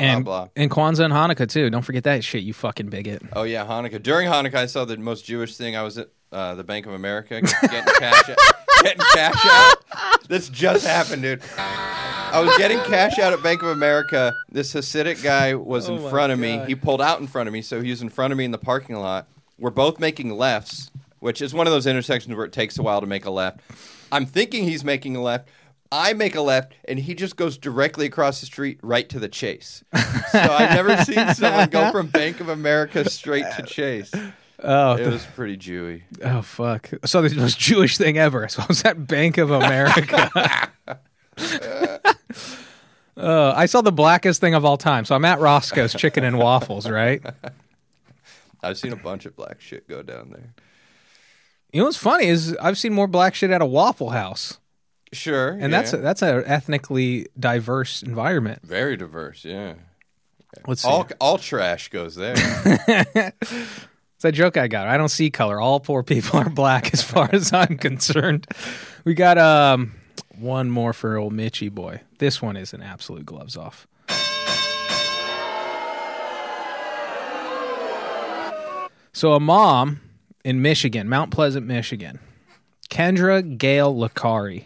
And blah. and Kwanzaa and Hanukkah too. Don't forget that shit, you fucking bigot. Oh yeah, Hanukkah. During Hanukkah, I saw the most Jewish thing. I was at uh, the Bank of America getting cash, out, getting cash out. This just happened, dude. I was getting cash out at Bank of America. This Hasidic guy was Oh in front of me. He pulled out in front of me, so he was in front of me in the parking lot. We're both making lefts, which is one of those intersections where it takes a while to make a left. I'm thinking he's making a left. I make a left, and he just goes directly across the street right to the Chase. So I've never seen someone go from Bank of America straight to Chase. Oh, It was pretty Jewy. oh fuck! I saw the most Jewish thing ever. So I was at Bank of America. Uh, I saw the blackest thing of all time. So I'm at Roscoe's Chicken and Waffles, right? I've seen a bunch of black shit go down there. You know what's funny is I've seen more black shit at a Waffle House, Sure, and that's a, that's an ethnically diverse environment. very diverse. Yeah, Let's see. all all trash goes there. It's that joke I got. I don't see color. All poor people are black, as far as I'm concerned. We got um one more for old Mitchy boy. This one is an absolute gloves off. So a mom in Michigan, Mount Pleasant, Michigan, Kendra Gale Licari.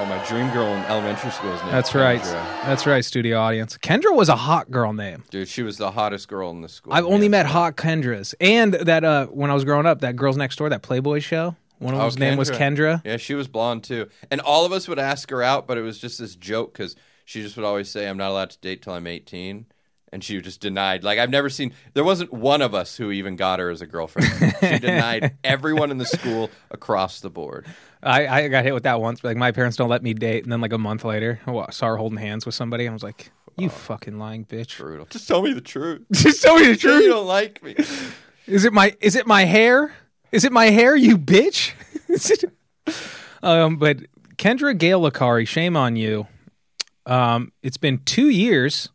Oh, my dream girl in elementary school is named That's right. Kendra. That's right, studio audience. Kendra was a hot girl name. dude. She was the hottest girl in the school. I've only met hot Kendras, and that uh, when I was growing up, that girls next door, that Playboy show. One of Oh, them's name was Kendra. Yeah, she was blonde too, and all of us would ask her out, but it was just this joke because she just would always say, "I'm not allowed to date till I'm 18." And she just denied. Like I've never seen. There wasn't one of us who even got her as a girlfriend. she denied everyone in the school across the board. I, I got hit with that once. Like my parents don't let me date, and then like a month later, I saw her holding hands with somebody. And I was like, "You fucking lying bitch! Brutal. Just tell me the truth. Just tell me the truth. you don't like me. Is it my is it my hair? Is it my hair? You bitch!" Um, but Kendra Gale Licari, shame on you. Um, it's been two years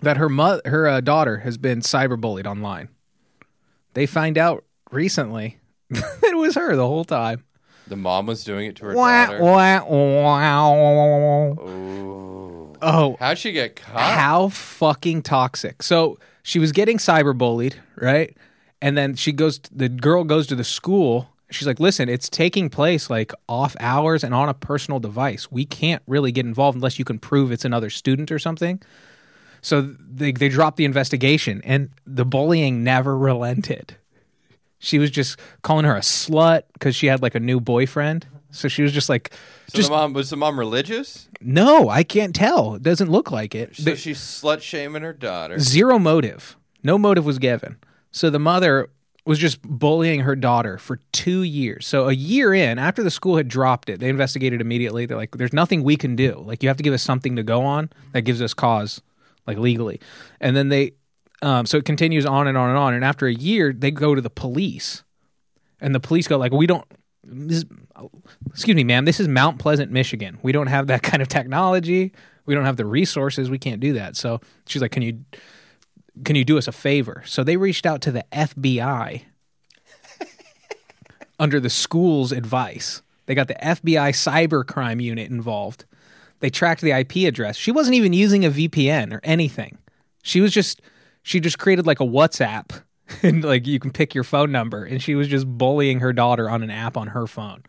that her mo- her uh, daughter has been cyberbullied online. They find out recently it was her the whole time. The mom was doing it to her Wah, daughter. wah, wah. Oh. Oh, How'd she get caught? how fucking toxic. So she was getting cyberbullied, right? And then she goes, the girl goes to the school. She's like, listen, it's taking place like off hours and on a personal device. We can't really get involved unless you can prove it's another student or something. So they, they dropped the investigation and the bullying never relented. She was just calling her a slut because she had like a new boyfriend. So she was just like, So just the mom was the mom religious? no, I can't tell. It doesn't look like it. So she's slut shaming her daughter. Zero motive. No motive was given. So the mother was just bullying her daughter for two years. So a year in, after the school had dropped it, they investigated immediately. They're like, there's nothing we can do. Like, you have to give us something to go on that gives us cause, like legally. And then they, um, so it continues on and on and on. And after a year, they go to the police. And the police go, like, we don't, this excuse me, ma'am, this is Mount Pleasant, Michigan. We don't have that kind of technology. We don't have the resources. We can't do that. So she's like, can you, can you do us a favor? So they reached out to the FBI under the school's advice. They got the FBI cybercrime unit involved. They tracked the IP address. She wasn't even using a VPN or anything. She was just she just created like a WhatsApp and like you can pick your phone number and she was just bullying her daughter on an app on her phone.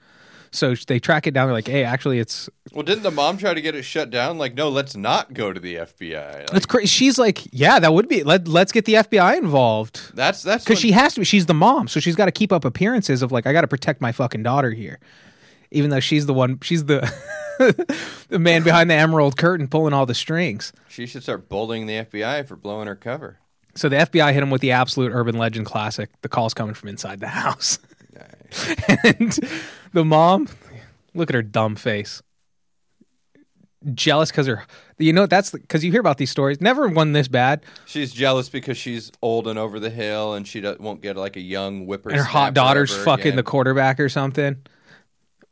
So they track it down. They're like, "Hey, actually, it's Well, didn't the mom try to get it shut down? Like, no, let's not go to the FBI. Like, it's crazy." She's like, "Yeah, that would be. Let Let's get the FBI involved." that's that's because when- she has to. Be she's the mom, so she's got to keep up appearances of like I got to protect my fucking daughter here, even though she's the one. She's the the man behind the emerald curtain pulling all the strings. she should start bullying the FBI for blowing her cover. So the FBI hit him with the absolute urban legend classic. The call's coming from inside the house, and the mom, look at her dumb face. jealous because her. You know that's because you hear about these stories. Never one this bad. She's jealous because she's old and over the hill, and she won't get like a young whipper. and her hot daughter's fucking the quarterback or something.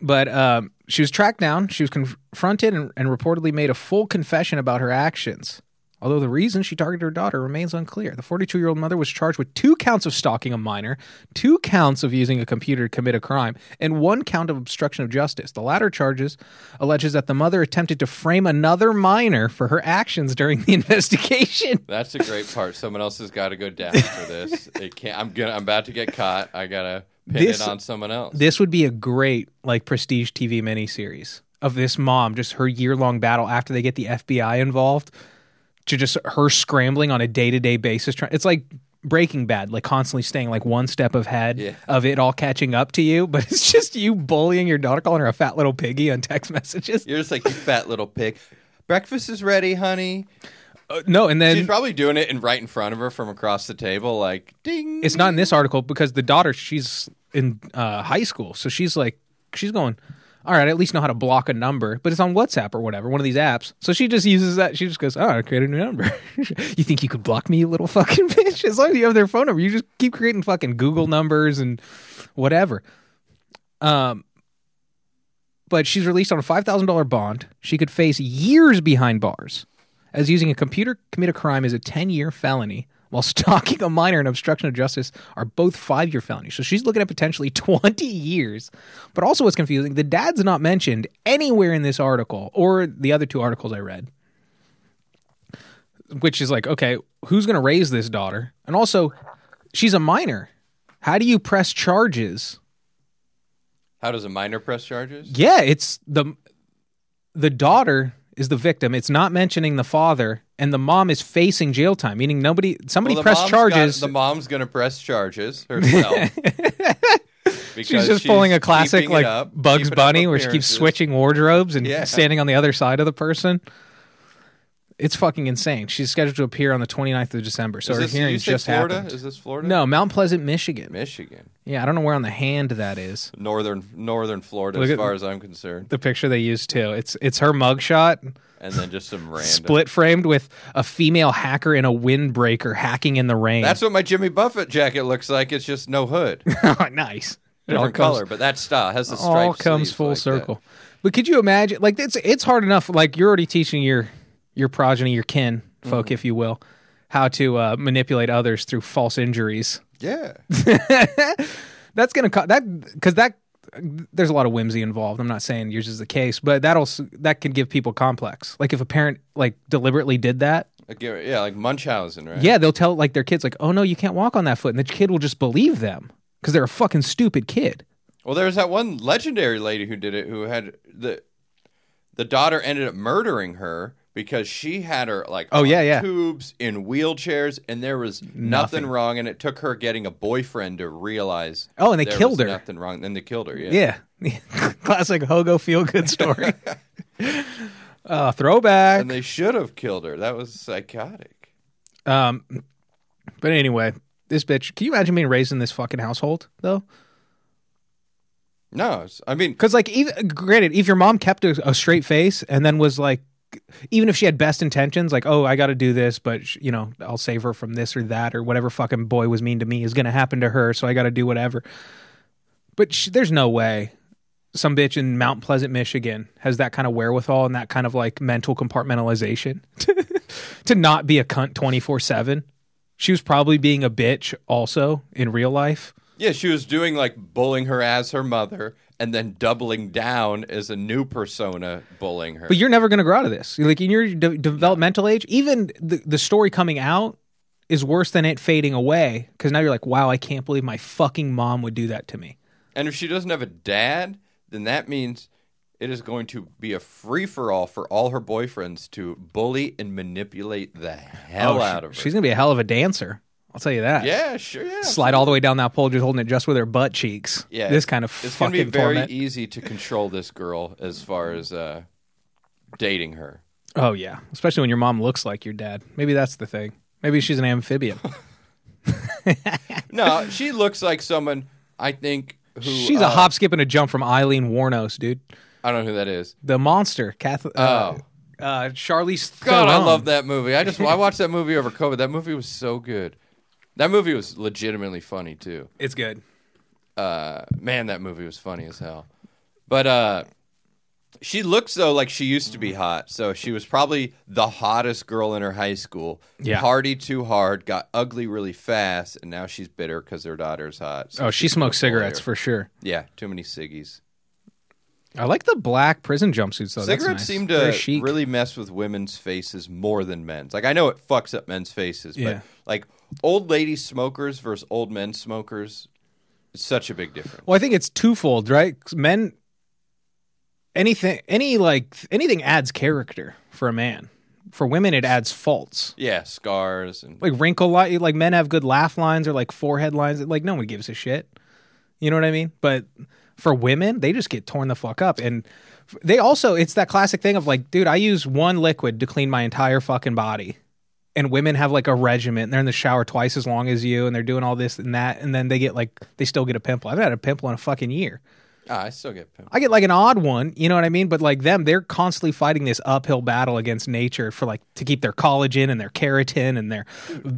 But um, she was tracked down. She was confronted and, and reportedly made a full confession about her actions. Although the reason she targeted her daughter remains unclear. The 42 year old mother was charged with two counts of stalking a minor, two counts of using a computer to commit a crime, and one count of obstruction of justice. The latter charges alleges that the mother attempted to frame another minor for her actions during the investigation. That's a great part. Someone else has got to go down for this. It can't. I'm gonna. I'm about to get caught. I gotta pin This- it on someone else. This would be a great like prestige TV miniseries of this mom, just her year long battle after they get the FBI involved, to just her scrambling on a day to day basis. Trying, it's like Breaking Bad, like constantly staying like one step ahead Yeah. of it all catching up to you, but it's just you bullying your daughter, calling her a fat little piggy on text messages. You're just like you fat little pig. Breakfast is ready, honey. Uh, no, and then She's probably doing it in right in front of her from across the table, like ding. it's not in this article because the daughter she's in uh, high school. So she's like she's going all right I at least know how to block a number but it's on whatsapp or whatever one of these apps. So she just uses that. She just goes oh i created a new number. You think you could block me you little fucking bitch? As long as you have their phone number. You just keep creating fucking google numbers and whatever. Um but she's released on a $5000 bond. She could face years behind bars as using a computer to commit a crime is a 10 year felony, while stalking a minor and obstruction of justice are both five year felonies. So she's looking at potentially 20 years. But also, what's confusing, the dad's not mentioned anywhere in this article or the other two articles I read. Which is like, okay, who's going to raise this daughter? And also, she's a minor. How do you press charges? How does a minor press charges? Yeah, it's the the daughter is the victim. It's not mentioning the father, and the mom is facing jail time. Meaning nobody, somebody Well, pressed charges. got- the mom's gonna press charges herself. she's because just pulling a classic like up, Bugs Bunny, where she keeps switching wardrobes and Yeah. standing on the other side of the person. It's fucking insane. She's scheduled to appear on the 29th of December. So Is her this, you hearing say just Florida? happened. Is this Florida? No, Mount Pleasant, Michigan. Michigan, Yeah, I don't know where on the hand that is. northern northern Florida, Look as at- far as I'm concerned, The picture they used too. It's it's her mugshot, and then just some random. split framed with a female hacker in a windbreaker hacking in the rain. That's what my Jimmy Buffett jacket looks like. It's just no hood, oh, nice. It all different comes- color, but that style has the stripes. all comes full circle. But could you imagine? Like it's it's hard enough. Like you're already teaching your your progeny, your kin folk, Mm-hmm. if you will, how to uh, manipulate others through false injuries. Yeah, That's gonna co- that because that there's a lot of whimsy involved. I'm not saying yours is the case, but that'll that can give people complex. Like if a parent like deliberately did that, Like, yeah, like Munchausen, right? yeah, they'll tell like their kids like, "Oh no, you can't walk on that foot," and the kid will just believe them because they're a fucking stupid kid. Well, there was that one legendary lady who did it, who had the the daughter ended up murdering her because she had her like Oh, yeah, yeah. tubes in wheelchairs, and there was nothing, Nothing. wrong, and it took her getting a boyfriend to realize. Oh, and they there killed was her. Nothing wrong. Then they killed her. Yeah. Yeah. Classic Hogo feel good story. uh, throwback. And they should have killed her. That was psychotic. Um, but anyway, this bitch. Can you imagine being raised in this fucking household though? No, I mean, Because like, even granted, if your mom kept a, a straight face and then was like, even if she had best intentions, like, oh, I got to do this, but sh- you know, I'll save her from this or that or whatever fucking boy was mean to me is gonna happen to her, so I got to do whatever. But sh- there's no way some bitch in Mount Pleasant, Michigan, has that kind of wherewithal and that kind of like mental compartmentalization to not be a cunt twenty four seven. She was probably being a bitch also in real life. yeah, she was doing like bullying her as her mother, and then doubling down as a new persona bullying her. But you're never going to grow out of this. Like in your de- developmental age, even the, the story coming out is worse than it fading away because now you're like, wow, I can't believe my fucking mom would do that to me. And if she doesn't have a dad, then that means it is going to be a free for all for all her boyfriends to bully and manipulate the oh, hell Oh, out of her. She's going to be a hell of a dancer. I'll tell you that. yeah, sure, yeah. Slide all the way down that pole, just holding it just with her butt cheeks. Yeah, This kind of It's gonna be very torment. easy to control this girl as far as uh, dating her. Oh, yeah. Especially when your mom looks like your dad. Maybe that's the thing. Maybe she's an amphibian. No, she looks like someone I think who she's uh, a hop, skip, and a jump from Aileen Wuornos, dude. I don't know who that is. The monster. Kath- uh, Oh. uh, Charlize God, I love that movie. I just I watched that movie over COVID. That movie was so good. That movie was legitimately funny too. It's good. Uh, man, that movie was funny as hell. But uh, she looks though like she used to be hot. So she was probably the hottest girl in her high school. Yeah. Party too hard, got ugly really fast, and now she's bitter because her daughter's hot. So Oh, she smokes cigarettes her. for sure. Yeah, too many ciggies. I like the black prison jumpsuits though. Cigarettes nice. seem to really mess with women's faces more than men's. Like I know it fucks up men's faces, Yeah. but like old lady smokers versus old men smokers, it's such a big difference. Well, I think it's twofold, right? Men, anything, any like anything adds character for a man. For women, it adds faults. Yeah, scars and Like wrinkle line, like men have good laugh lines or like forehead lines. Like no one gives a shit. You know what I mean? But for women, they just get torn the fuck up, and they also it's that classic thing of like, dude, I use one liquid to clean my entire fucking body. And women have like a regimen. They're in the shower twice as long as you, and they're doing all this and that, and then they get like they still get a pimple. I haven't had a pimple in a fucking year. Ah, I still get pimped. I get like an odd one, you know what I mean? But like them, they're constantly fighting this uphill battle against nature for like to keep their collagen and their keratin and their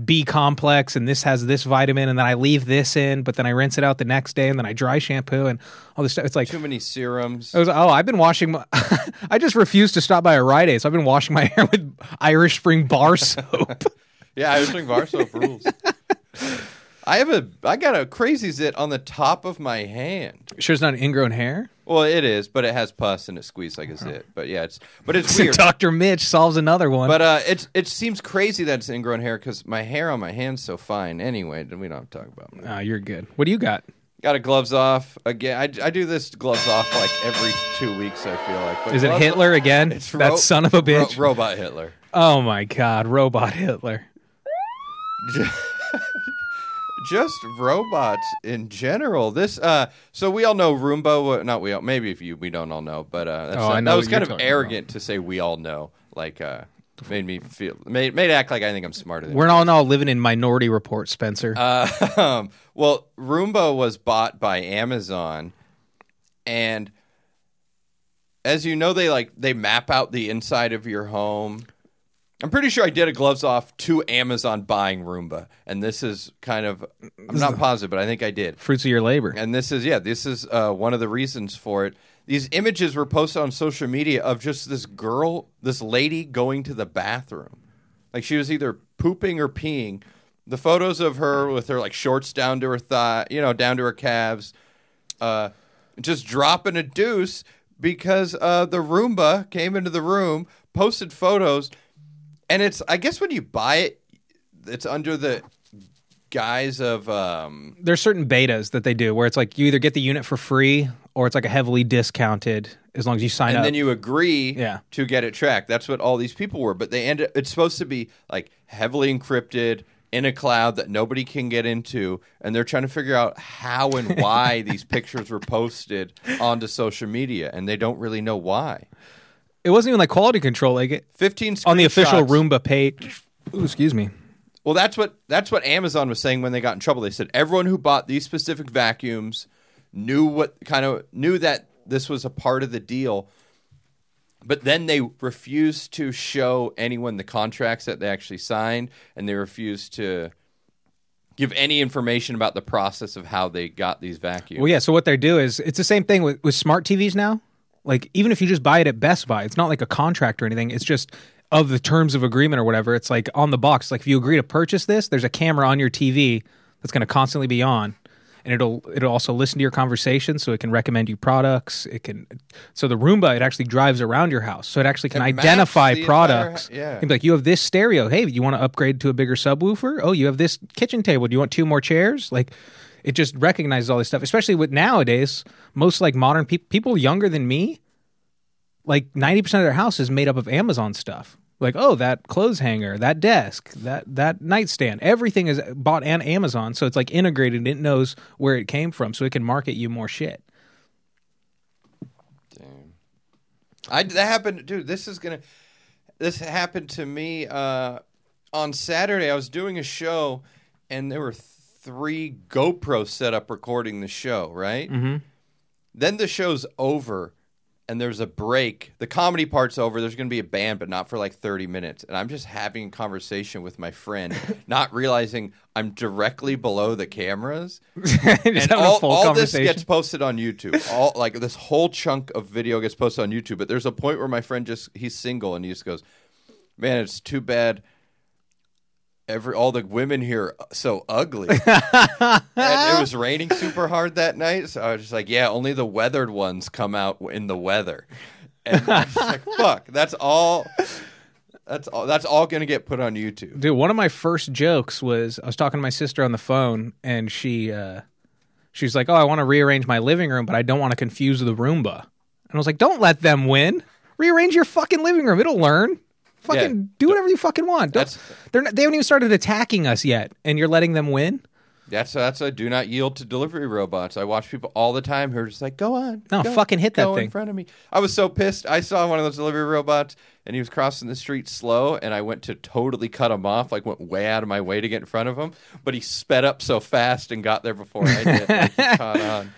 B complex and this has this vitamin and then I leave this in, but then I rinse it out the next day and then I dry shampoo and all this stuff. It's like Too many serums. Was, oh, I've been washing my I just refused to stop by a Rite Aid, so I've been washing my hair with Irish Spring bar soap. Yeah, I was doing bar soap rules. I have a I got a crazy zit on the top of my hand. sure it's not ingrown hair. Well, it is, but it has pus and it squeezes like a zit. But yeah, it's but it's weird. Dr. Mitch solves another one. But uh, it's it seems crazy that it's ingrown hair because my hair on my hand's so fine. Anyway, then we don't have to talk about that. oh, you're good. What do you got? Got a gloves off again. I, I do this gloves off like every two weeks. I feel like. But Is it Hitler again? It's that ro- son of a ro- bitch. robot Hitler. oh my god, robot Hitler. just robots in general. This uh so we all know Roomba, not we all maybe if you we don't all know, but uh that's Oh, I that was kind of arrogant to say we all know. Like uh made me feel made made act like I think I'm smarter than We're all now living in Minority Report, Spencer. Uh, um, well, Roomba was bought by Amazon, and as you know, they like they map out the inside of your home. I'm pretty sure I did a gloves off to Amazon buying Roomba, and this is kind of I'm not positive, but I think I did. Fruits of your labor. And this is yeah, this is uh, one of the reasons for it. These images were posted on social media of just this girl, this lady going to the bathroom, like she was either pooping or peeing. The photos of her with her like shorts down to her thigh, you know, down to her calves, uh, just dropping a deuce because uh, the Roomba came into the room, posted photos, and it's I guess when you buy it, it's under the guise of um, There's certain betas that they do where it's like you either get the unit for free or it's like a heavily discounted as long as you sign and up. And then you agree Yeah. to get it tracked. That's what all these people were. But they end it's supposed to be like heavily encrypted in a cloud that nobody can get into, and they're trying to figure out how and why these pictures were posted onto social media, and they don't really know why. It wasn't even like quality control. Like it, Fifteen on the official screenshots. Roomba page. Ooh, excuse me. Well, that's what that's what Amazon was saying when they got in trouble. They said everyone who bought these specific vacuums knew what kind of knew that this was a part of the deal, but then they refused to show anyone the contracts that they actually signed, and they refused to give any information about the process of how they got these vacuums. Well, yeah. So what they do is it's the same thing with, with smart TVs now. Like even if you just buy it at Best Buy, it's not like a contract or anything. It's just of the terms of agreement or whatever. It's like on the box. Like if you agree to purchase this, there's a camera on your TV that's going to constantly be on, and it'll it'll also listen to your conversation, so it can recommend you products. It can so the Roomba it actually drives around your house, so it actually can It identify the entire products. yeah. It'd be like you have this stereo. Hey, you want to upgrade to a bigger subwoofer? Oh, you have this kitchen table. Do you want two more chairs? Like it just recognizes all this stuff especially with nowadays most like modern peop people younger than me like 90% of their house is made up of amazon stuff like oh that clothes hanger that desk that that nightstand everything is bought on amazon so it's like integrated and it knows where it came from so it can market you more shit Damn. I that happened, dude. This is gonna. This happened to me uh, on Saturday. I was doing a show, and there were three GoPro set up recording the show. Right. Mhm. Then the show's over, and there's a break. The comedy part's over. There's going to be a band, but not for like 30 minutes. And I'm just having a conversation with my friend, not realizing I'm directly below the cameras. And all, full all this gets posted on YouTube. All like this whole chunk of video gets posted on YouTube. But there's a point where my friend just he's single and he just goes, "Man, it's too bad." Every all the women here are so ugly. and it was raining super hard that night, so I was just like, "Yeah, only the weathered ones come out in the weather." And I was just like, "Fuck, that's all." That's all. That's all going to get put on YouTube. Dude, one of my first jokes was I was talking to my sister on the phone, and she uh, she was like, "Oh, I want to rearrange my living room, but I don't want to confuse the Roomba." And I was like, "Don't let them win. Rearrange your fucking living room. It'll learn. Fucking Yeah. do whatever you fucking want. Don't, That's- they're not, they haven't even started attacking us yet, and you're letting them win. That's that's a do not yield to delivery robots. I watch people all the time who are just like, "Go on, No, go, fucking hit that thing." in front of me." I was so pissed. I saw one of those delivery robots, and he was crossing the street slow, and I went to totally cut him off. Like went way out of my way to get in front of him, but he sped up so fast and got there before I did. like, he caught on.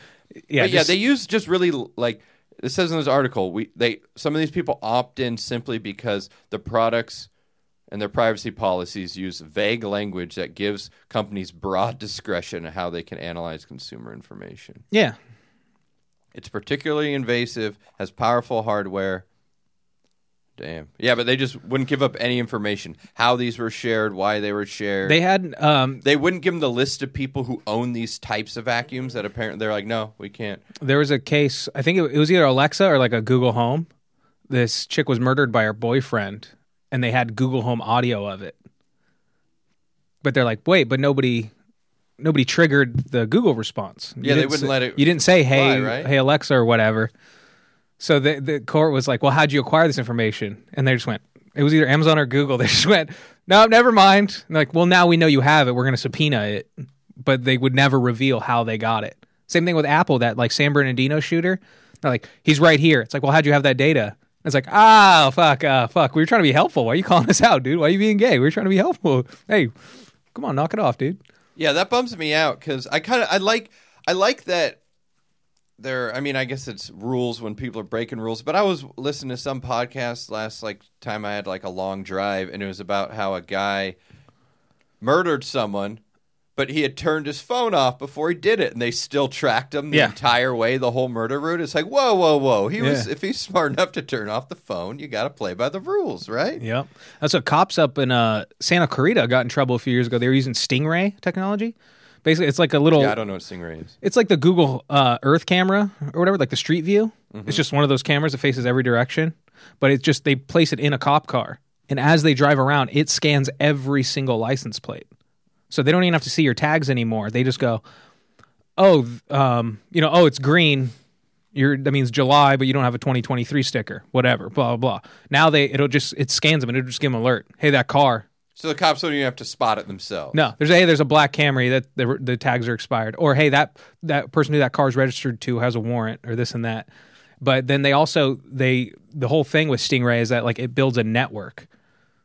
Yeah, but yeah, they use just really like it says in this article. We they some of these people opt in simply because the products and their privacy policies use vague language that gives companies broad discretion in how they can analyze consumer information. yeah. It's particularly invasive, has powerful hardware. Damn. Yeah, but they just wouldn't give up any information. How these were shared, why they were shared. They had um, they wouldn't give them the list of people who own these types of vacuums that apparently they're like, no, we can't. there was a case i think it, it was either alexa or like a google home this chick was murdered by her boyfriend and they had google home audio of it but they're like wait but nobody nobody triggered the google response You Yeah, they didn't wouldn't say- let it you didn't say hey fly, right? hey alexa or whatever so the, the court was like well how'd you acquire this information? And they just went it was either amazon or google. They just went no never mind. And like well now we know you have it. We're going to subpoena it. But they would never reveal how they got it. Same thing with apple that like san bernardino shooter. They're like he's right here. It's like well how'd you have that data? It's like ah fuck uh, fuck. We were trying to be helpful. Why are you calling us out dude? Why are you being gay? We were trying to be helpful. Hey come on knock it off dude. Yeah, that bums me out because I kind of I like I like that there. I mean, I guess it's rules when people are breaking rules. But I was listening to some podcast last like time I had like a long drive, and it was about how a guy murdered someone, but he had turned his phone off before he did it, and they still tracked him the Yeah. entire way, the whole murder route. It's like whoa, whoa, whoa. He was if he's smart enough to turn off the phone, you got to play by the rules, right? Yep. That's what cops up in uh, Santa Clarita got in trouble a few years ago. They were using Stingray technology. Basically, it's like a little. Yeah, I don't know what Stingray is. It's like the Google uh, Earth camera or whatever, like the Street View. Mm-hmm. It's just one of those cameras that faces every direction, but it's just they place it in a cop car, and as they drive around, it scans every single license plate. So they don't even have to see your tags anymore. They just go, "Oh, um, you know, oh, it's green. You're that means July, but you don't have a 2023 sticker. Whatever, blah blah blah." Now they it'll just it scans them and it'll just give them alert. Hey, that car So the cops don't even have to spot it themselves. no, there's a hey, there's a black Camry that the the tags are expired, or hey, that that person who that car is registered to has a warrant, or this and that. But then they also they the whole thing with Stingray is that like it builds a network,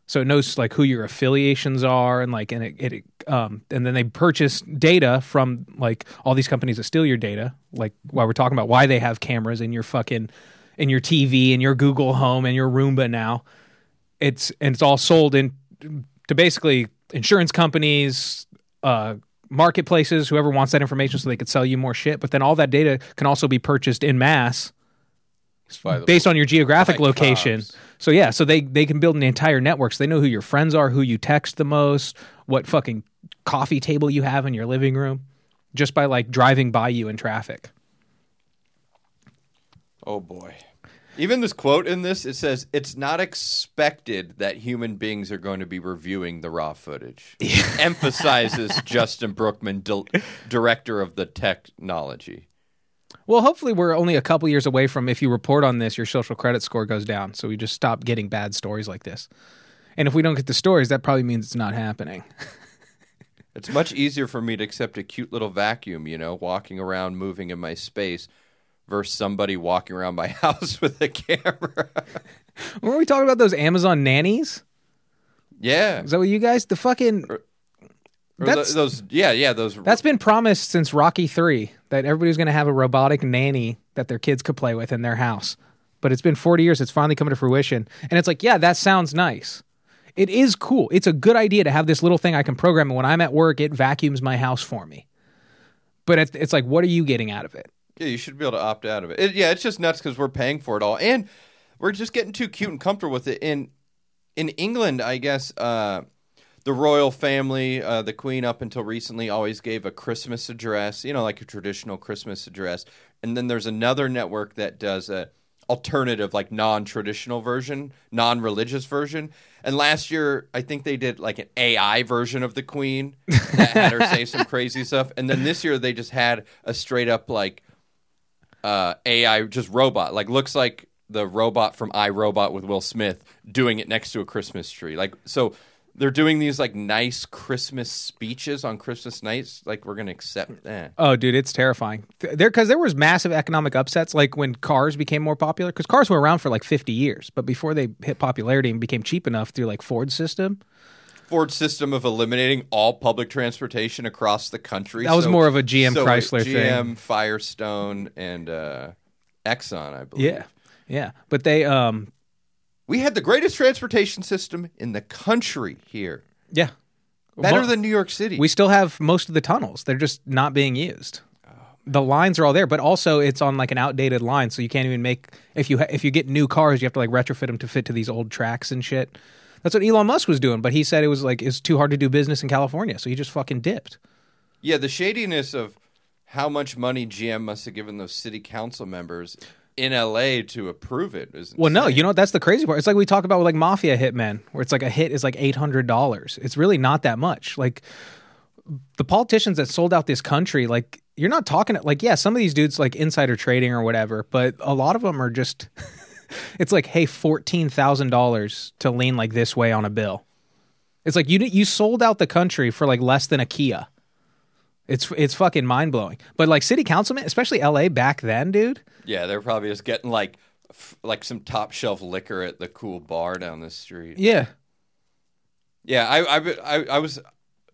so it knows like who your affiliations are, and like and it, it um and then they purchase data from like all these companies that steal your data, like while we're talking about why they have cameras in your fucking in your TV and your Google Home and your Roomba now it's and it's all sold in to basically insurance companies, uh, marketplaces, whoever wants that information, so they could sell you more shit. But then all that data can also be purchased in mass based on your geographic location. cops. So yeah, so they they can build an entire network. So they know who your friends are, who you text the most, what fucking coffee table you have in your living room, just by like driving by you in traffic. Oh boy. Even this quote in this, it says, it's not expected that human beings are going to be reviewing the raw footage. Emphasizes Justin Brookman, di- director of the technology. Well, hopefully we're only a couple years away from if you report on this, your social credit score goes down. So we just stop getting bad stories like this. And if we don't get the stories, that probably means it's not happening. It's much easier for me to accept a cute little vacuum, you know, walking around, moving in my space, versus somebody walking around my house with a camera. Were we talking about those Amazon nannies? yeah. Is that what you guys the fucking Or That's- tho- those, yeah, yeah, those. That's been promised since Rocky 3 that everybody's going to have a robotic nanny that their kids could play with in their house. but it's been 40 years. It's finally coming to fruition. And it's like, yeah, that sounds nice. It is cool. It's a good idea to have this little thing I can program. And when I'm at work, it vacuums my house for me. But it's like, what are you getting out of it? Yeah, you should be able to opt out of it. it yeah, it's just nuts because we're paying for it all, and we're just getting too cute and comfortable with it. In in England, I guess uh, the royal family, uh, the Queen, up until recently, always gave a Christmas address. You know, like a traditional Christmas address. And then there's another network that does a alternative, like non-traditional version, non-religious version. And last year, I think they did like an AI version of the Queen that had her say some crazy stuff. And then this year, they just had a straight up like uh, AI, just robot. Like looks like the robot from iRobot with Will Smith doing it next to a Christmas tree. Like so, they're doing these like nice Christmas speeches on Christmas nights. Like we're gonna accept that. Oh, dude, it's terrifying. There, because there was massive economic upsets, like when cars became more popular. Because cars were around for like 50 years, but before they hit popularity and became cheap enough through like Ford system, Ford's system of eliminating all public transportation across the country. That was more of a GM so Chrysler GM, thing. Firestone, and uh, Exxon, I believe. yeah, yeah. But they, um, we had the greatest transportation system in the country here, yeah, better Mo- than New York City. we still have most of the tunnels. They're just not being used. The lines are all there, but also it's on like an outdated line, so you can't even make if you ha- if you get new cars, you have to like retrofit them to fit to these old tracks and shit. That's what Elon Musk was doing, but he said it was like it's too hard to do business in California, so he just fucking dipped. Yeah, the shadiness of how much money GM must have given those city council members in LA to approve it Well, no, you know what? That's the crazy part. It's like we talk about with like mafia hitmen, where it's like a hit is like eight hundred dollars. It's really not that much. Like the politicians that sold out this country, like you're not talking like yeah, some of these dudes like insider trading or whatever, but a lot of them are just. it's like hey, fourteen thousand dollars to lean like this way on a bill. It's like you you sold out the country for like less than a Kia. It's it's fucking mind blowing. But like city councilmen, especially L.A. back then, dude. Yeah, they're probably just getting like f- like some top shelf liquor at the cool bar down the street. Yeah, Yeah, I, I I I was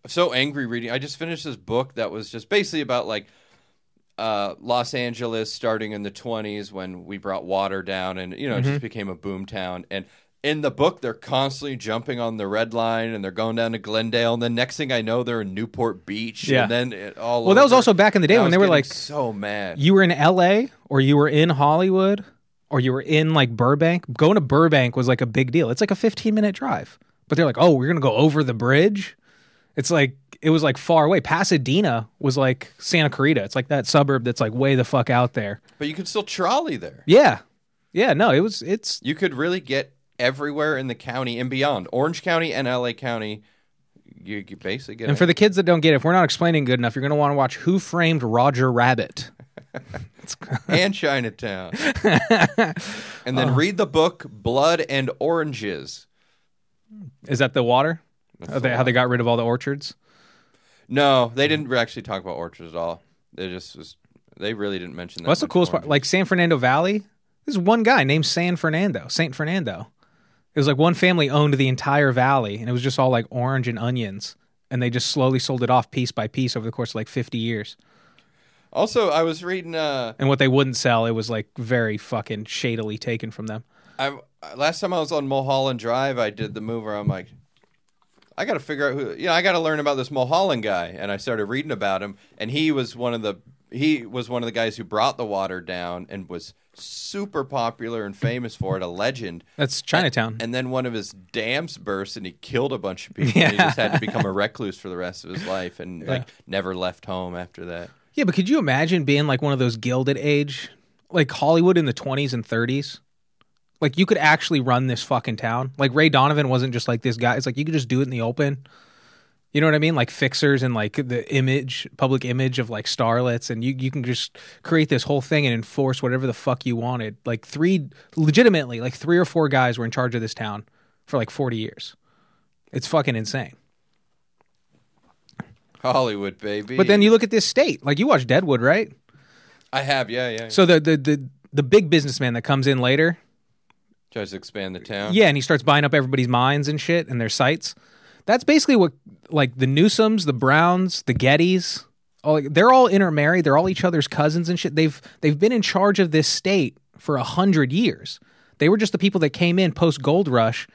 so angry reading. I just finished this book that was just basically about like uh, Los Angeles starting in the 20s when we brought water down and you know it just became a boom town and in the book they're constantly jumping on the red line and they're going down to Glendale and then next thing I know they're in Newport Beach Yeah. and then it all Well, that was also back in the day I when they were like so mad. you were in LA or you were in Hollywood or you were in like Burbank, going to Burbank was like a big deal. It's like a 15 minute drive. But they're like, "Oh, we're going to go over the bridge." It's like it was like far away. Pasadena was like Santa Clarita. It's like that suburb that's like way the fuck out there. but you could still trolley there. Yeah. Yeah, no, it was it's You could really get everywhere in the county and beyond. Orange County and LA County you, you basically get and for the kids that don't get it, if we're not explaining good enough, you're going to want to watch Who Framed Roger Rabbit. and Chinatown. and then uh. read the book Blood and Oranges. Is that the water? That's How they, how they got rid of all the orchards? No, they didn't actually talk about orchards at all. They just was they really didn't mention that. What's the coolest part? Like San Fernando Valley, there's one guy named San Fernando, Saint Fernando. It was like one family owned the entire valley, and it was just all like orange and onions, and they just slowly sold it off piece by piece over the course of like 50 years. Also, I was reading uh And what they wouldn't sell, it was like very fucking shadily taken from them. I last time I was on Mulholland Drive, I did the move where I'm like I got to figure out who you know, I got to learn about this Mulholland guy and I started reading about him and he was one of the he was one of the guys who brought the water down and was super popular and famous for it, a legend. That's Chinatown. And then one of his dams burst and he killed a bunch of people. Yeah. And he just had to become a recluse for the rest of his life and like never left home after that. yeah, but could you imagine being like one of those Gilded Age, like Hollywood in the 20s and 30s? Like you could actually run this fucking town. Like Ray Donovan wasn't just like this guy. It's like you could just do it in the open. You know what I mean? Like fixers and like the image, public image of like starlets, and you you can just create this whole thing and enforce whatever the fuck you wanted. Like three, legitimately, like three or four guys were in charge of this town for like forty years. It's fucking insane. Hollywood, baby. But then you look at this state. Like you watch Deadwood, right? I have, yeah, yeah. So the the the the big businessman that comes in later, tries to expand the town. yeah, and he starts buying up everybody's mines and shit and their sites. That's basically what like the Newsoms, the Browns, the Gettys, all they're all intermarried. They're all each other's cousins and shit. They've they've been in charge of this state for a hundred years. They were just the people that came in post gold rush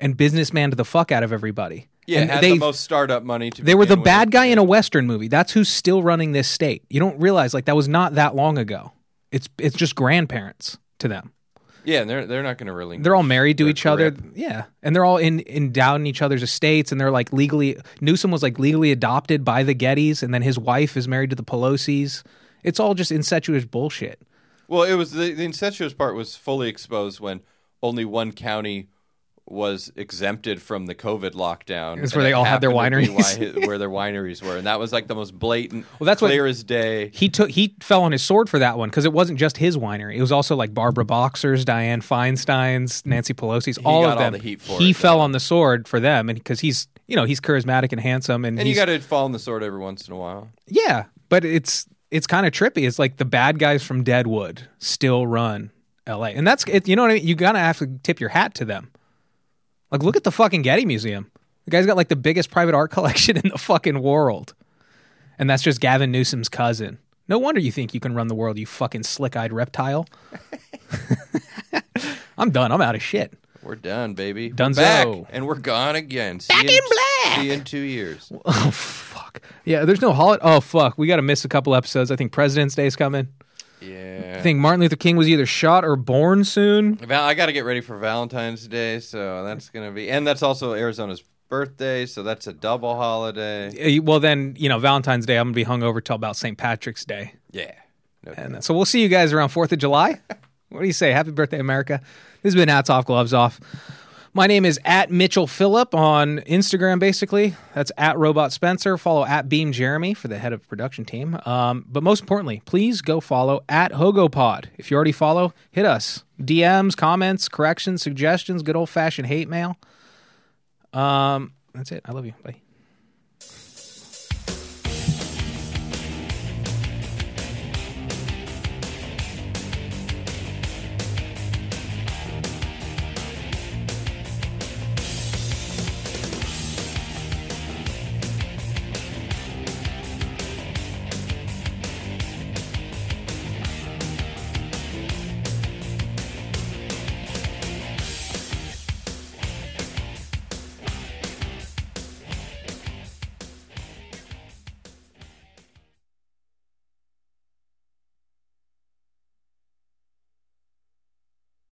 and businessman to the fuck out of everybody. Yeah, and had they the most startup money. To they were the with. bad guy in a western movie. That's who's still running this state. You don't realize like that was not that long ago. It's it's just grandparents to them. Yeah, and they're they're not going to really. They're all married to each other. grip. Yeah. And they're all in endowed in each other's estates and they're like legally Newsom was like legally adopted by the Gettys and then his wife is married to the Pelosi's. It's all just incestuous bullshit. Well, it was the, the incestuous part was fully exposed when only one county was exempted from the COVID lockdown. It's where they all had their happened to be wineries. why- where their wineries were, and that was like the most blatant, Well, that's what- clear as day. He took he fell on his sword for that one because it wasn't just his winery. It was also like Barbara Boxer's, Dianne Feinstein's, Nancy Pelosi's, all got of all them. the heat for he it, fell on the sword for them, and because he's you know he's charismatic and handsome, and, And you got to fall on the sword every once in a while. Yeah, but it's it's kind of trippy. It's like the bad guys from Deadwood still run L.A. and that's it, you know what I mean. You gotta have to tip your hat to them. Like, look at the fucking Getty Museum. The guy's got like the biggest private art collection in the fucking world, and that's just Gavin Newsom's cousin. No wonder you think you can run the world, you fucking slick-eyed reptile. I'm done. I'm out of shit. We're done, baby. We're Dunzo. back, and we're gone again. See Back you in black. See you in two years. Oh fuck. Yeah, there's no holiday. Oh fuck. We got to miss a couple episodes. I think President's Day's coming. Yeah. I think Martin Luther King was either shot or born soon. Val- I got to get ready for Valentine's Day, so that's gonna be, and that's also Arizona's birthday, so that's a double holiday. Uh, Well, then you know Valentine's Day. I'm gonna be hungover till about St. Patrick's Day, Yeah. No and uh, so we'll see you guys around Fourth of July. what do you say? Happy birthday, America! This has been hats off, gloves off. My name is at Mitchell Phillip on Instagram. Basically, that's at Robot Spencer. Follow at Beam Jeremy for the head of production team. Um, but most importantly, please go follow at HogoPod. If you already follow, hit us DMs, comments, corrections, suggestions, good old fashioned hate mail. Um, that's it. I love you. Bye.